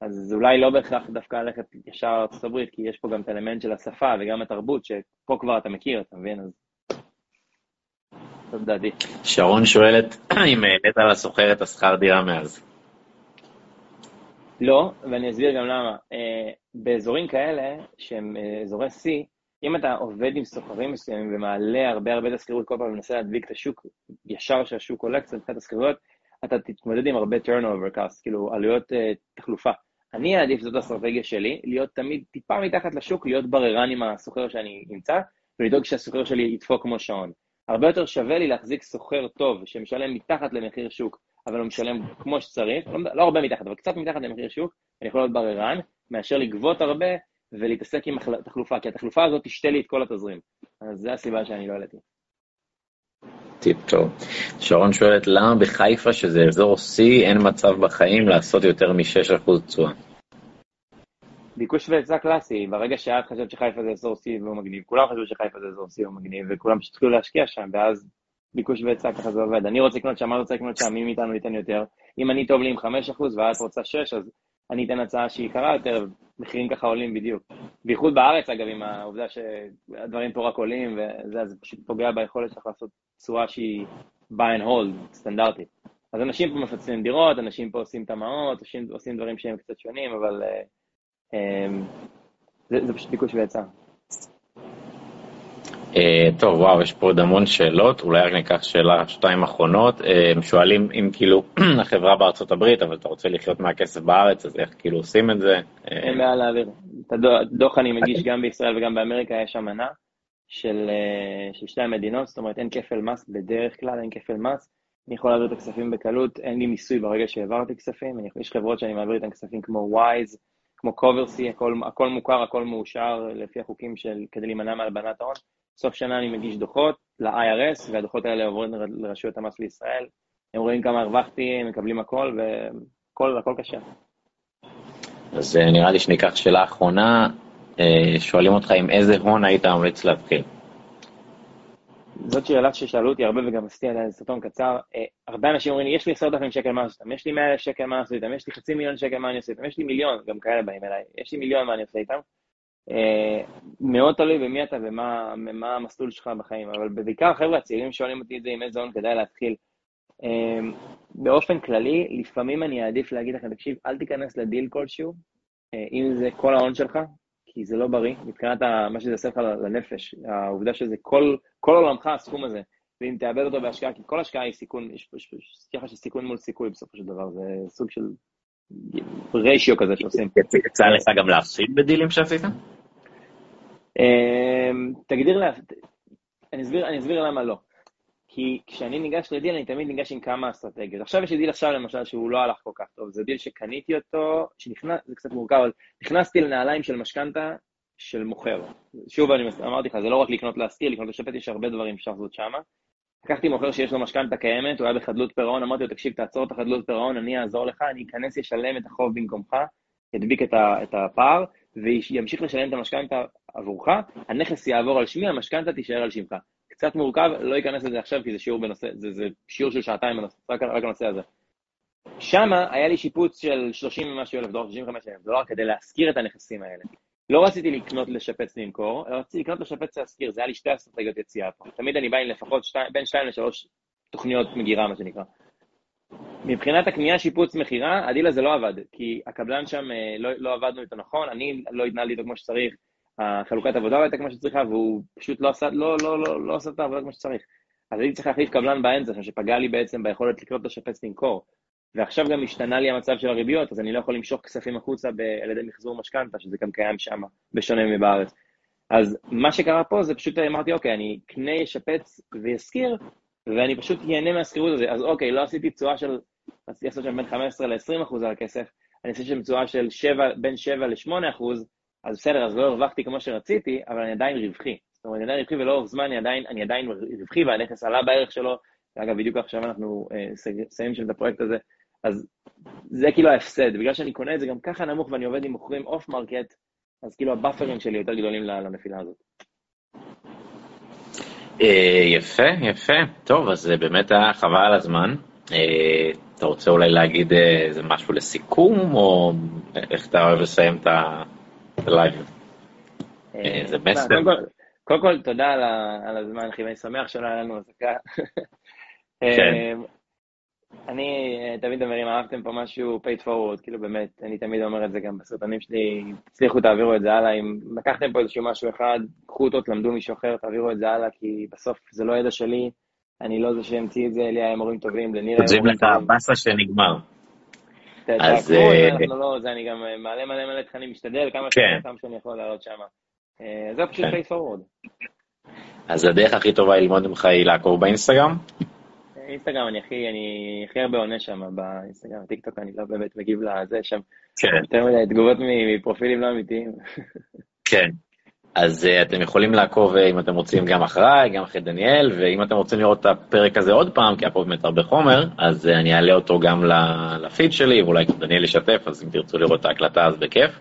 אז אולי לא בהכרח דווקא ללכת ישר לארצות הברית, כי יש פה גם את האלמנט של השפה וגם התרבות, שפה כבר אתה מכיר, אתה מבין? אז... זאת דעתי. שרון שואלת אם העלית לסוחר את השכר דירה מאז. לא, ואני אסביר גם למה. באזורים כאלה, שהם uh, אזורי C, אם אתה עובד עם סוחרים מסוימים ומעלה הרבה הרבה את כל פעם ומנסה להדביק את השוק ישר שהשוק עולה קצת מבחינת השכירויות, אתה תתמודד עם הרבה turnover cost, כאילו עלויות uh, תחלופה. אני אעדיף, זאת האסטרטגיה שלי, להיות תמיד טיפה מתחת לשוק, להיות בררן עם הסוחר שאני אמצא, ולדאוג שהסוחר שלי ידפוק כמו שעון. הרבה יותר שווה לי להחזיק סוחר טוב, שמשלם מתחת למחיר שוק, אבל הוא משלם כמו שצריך, לא, לא הרבה מתחת, אבל קצת מתחת למחיר שוק, אני יכול להיות בררן, מאשר לגבות הרבה ולהתעסק עם התחלופה, כי התחלופה הזאת תשתה לי את כל התזרים. אז זו הסיבה שאני לא העליתי. טיפ טוב. שרון שואלת, למה בחיפה, שזה אזור C, אין מצב בחיים לעשות יותר מ-6% תשואה? ביקוש והיצע קלאסי, ברגע שאת חשבת שחיפה זה אזור C והוא מגניב, כולם חשבו שחיפה זה אזור C והוא מגניב, וכולם פשוט התחילו להשקיע שם, ואז ביקוש והיצע ככה זה עובד. אני רוצה לקנות שם, אני רוצה לקנות שם, מי מאיתנו ייתן יותר. אם אני טוב לי עם 5% ואת רוצה 6, אז אני אתן הצעה שהיא יקרה יותר, מחירים ככה עולים בדיוק. בייחוד בארץ, אגב, עם העובדה שהדברים פה רק עולים, וזה, זה פשוט פוגע ביכולת שלך לעשות תשואה שהיא buy and hold, סטנדרטית. אז אנשים פה מפצלים דירות, אנשים פה עושים תמ"אות, עושים, עושים דברים שהם קצת שונים, אבל uh, um, זה, זה פשוט ביקוש והיצע. Uh, טוב, וואו, יש פה עוד המון שאלות, אולי רק ניקח שאלה, שתיים אחרונות. Uh, שואלים אם כאילו החברה בארצות הברית, אבל אתה רוצה לחיות מהכסף בארץ, אז איך כאילו עושים את זה? אין בעיה להעביר. את הדוח אני מגיש גם בישראל וגם באמריקה, יש אמנה. של, אה, של שתי המדינות, זאת אומרת אין כפל מס, בדרך כלל אין כפל מס, אני יכול להעביר את הכספים בקלות, אין לי מיסוי ברגע שהעברתי כספים, אני, יש חברות שאני מעביר איתן כספים כמו וויז, כמו קוברסי, הכל, הכל מוכר, הכל מאושר לפי החוקים של, כדי להימנע מהלבנת ההון. סוף שנה אני מגיש דוחות ל-IRS, והדוחות האלה עוברים לרשויות המס בישראל. הם רואים כמה הרווחתי, הם מקבלים הכל, והכל קשה. אז אה, נראה לי שניקח שאלה אחרונה. אה, שואלים אותך עם איזה הון היית ממליץ להתחיל. זאת שאלה ששאלו אותי הרבה וגם עשיתי עליה סרטון קצר. אה, הרבה אנשים אומרים לי, יש לי עשרת אלפים שקל מה לעשות איתם, יש לי מאה אלף שקל מה לעשות איתם, יש לי חצי מיליון שקל מה אני עושה איתם, יש לי מיליון, גם כאלה באים אליי, יש לי מיליון מה אני עושה איתם. אה, מאוד תלוי במי אתה ומה המסלול שלך בחיים, אבל בעיקר חבר'ה הצעירים שואלים אותי את זה עם איזה הון כדאי להתחיל. באופן כללי, לפעמים אני אעדיף להגיד לכם, תקשיב, אל תיכנס לדיל כלשהו, אם זה כל ההון שלך, כי זה לא בריא, מבחינת מה שזה עושה לך לנפש, העובדה שזה כל, כל עולמך הסכום הזה, ואם תאבד אותו בהשקעה, כי כל השקעה היא סיכון, יש ככה של סיכון מול סיכוי בסופו של דבר, זה סוג של ריישיו כזה שעושים. יצא לך גם להפסיד בדילים שעשית? אמ, תגדיר, אני אסביר למה לא. כי כשאני ניגש לדיל, אני תמיד ניגש עם כמה אסטרטגיות. עכשיו יש לי דיל עכשיו, למשל, שהוא לא הלך כל כך טוב. זה דיל שקניתי אותו, שנכנס, זה קצת מורכב, אבל נכנסתי לנעליים של משכנתה של מוכר. שוב, אני אמרתי לך, זה לא רק לקנות להשכיר, לקנות לשפץ, יש הרבה דברים שאפשר לעשות שמה. לקחתי מוכר שיש לו משכנתה קיימת, הוא היה בחדלות פירעון, אמרתי לו, תקשיב, תעצור את החדלות פירעון, אני אעזור לך, אני אכנס, אשלם את החוב במקומך, ידביק את הפער, וימשיך לשלם את המשכנתה עבורך, הנכס יעבור על שמי, המשכנתה תישאר על שמך. קצת מורכב, לא אכנס לזה עכשיו, כי זה שיעור בנושא, זה, זה שיעור של שעתיים בנושא, רק, רק הנושא הזה. שם היה לי שיפוץ של 30 ומשהו אלף דולר, 35 אלף דולר, כדי להשכיר את הנכסים האלה. לא רציתי לקנות, לשפץ, למכור, אלא רציתי לקנות, לשפץ, להשכיר, זה היה לי שתי אסטרטגיות יציאה פה. תמיד אני בא עם לפחות שתי, בין שתיים לשלוש תוכניות מגירה, מה שנקרא. מבחינת הקנייה, שיפוץ, מכירה, הדיל הזה לא עבד, כי הקבלן שם, אה, לא, לא עבדנו איתו נכון, אני לא התנהלתי איתו כמו שצריך, החלוקת עבודה לא הייתה כמו שצריכה, והוא פשוט לא עשה, לא, לא, לא, לא עשה את העבודה כמו שצריך. אז הייתי צריך להחליף קבלן באמצע, שפגע לי בעצם ביכולת לקנות, לשפץ, למכור. ועכשיו גם השתנה לי המצב של הריביות, אז אני לא יכול למשוך כספים החוצה על ידי מחזור משכנתה, שזה גם קיים שם, בשונה מבארץ. אז מה שקרה פה זה פשוט אמרתי, אוקיי, אני אקנה, אשפץ ואשכיר, ואני פשוט איהנה מהשכירות הזה. אז אוקיי, לא עשיתי תשואה של, רציתי לעשות שם בין 15 ל-20 אחוז על הכסף, אני עשיתי שם תשואה של 7, בין 7 ל-8 אחוז, אז בסדר, אז לא הרווחתי כמו שרציתי, אבל אני עדיין רווחי. זאת אומרת, אני עדיין רווחי ולאורך זמן אני עדיין, אני עדיין רווחי, והנכס עלה בערך שלו, אגב, בדיוק עכשיו אנחנו אה, שם את הפרויקט הזה, אז זה כאילו ההפסד, בגלל שאני קונה את זה גם ככה נמוך ואני עובד עם מוכרים off market, אז כאילו הבאפרים שלי יותר גדולים לנפילה הזאת. אה, יפה, יפה. טוב, אז באמת היה חבל על הזמן. אה, אתה רוצה אולי להגיד איזה משהו לסיכום, או איך אתה אוהב לסיים את ה live? איזה מסר. קודם כל, תודה על הזמן, אחי, ואני שמח שלא היה לנו אזעקה. אני תמיד אומר, אם אהבתם פה משהו pay it forward, כאילו באמת, אני תמיד אומר את זה גם בסרטונים שלי, הצליחו, תעבירו את זה הלאה, אם לקחתם פה איזשהו משהו אחד, קחו אותו, תלמדו מישהו אחר, תעבירו את זה הלאה, כי בסוף זה לא ידע שלי, אני לא זה שהמציא את זה, לי היה מורים טובים, לניר היה מורים טובים. כותבים לך באסה שנגמר. אז... אה, אנחנו לא, זה אני גם מעלה מלא מלא תכנים, משתדל כמה כן. שאני יכול לעלות שם. אה, זה פשוט כן. paid forward. אז הדרך הכי טובה ללמוד ממך היא לעקוב באינסטגרם? אינסטגרם אני הכי, אני הכי הרבה עונה שם באינסטגרם, טיק טוק אני לא באמת מגיב לזה שם. כן. יותר מדי תגובות מפרופילים לא אמיתיים. כן. אז uh, אתם יכולים לעקוב uh, אם אתם רוצים גם אחריי, גם אחרי דניאל, ואם אתם רוצים לראות את הפרק הזה עוד פעם, כי היה פה באמת הרבה חומר, אז uh, אני אעלה אותו גם לפיד שלי, ואולי דניאל ישתף, אז אם תרצו לראות את ההקלטה אז בכיף.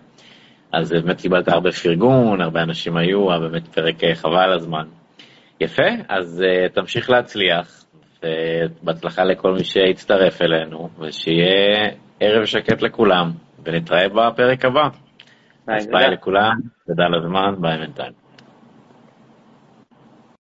אז באמת קיבלת הרבה פרגון, הרבה אנשים היו, היה באמת פרק חבל הזמן. יפה, אז uh, תמשיך להצליח, ובהצלחה לכל מי שהצטרף אלינו, ושיהיה ערב שקט לכולם, ונתראה בפרק הבא. אז ביי לכולם, תודה על הזמן, ביי בינתיים.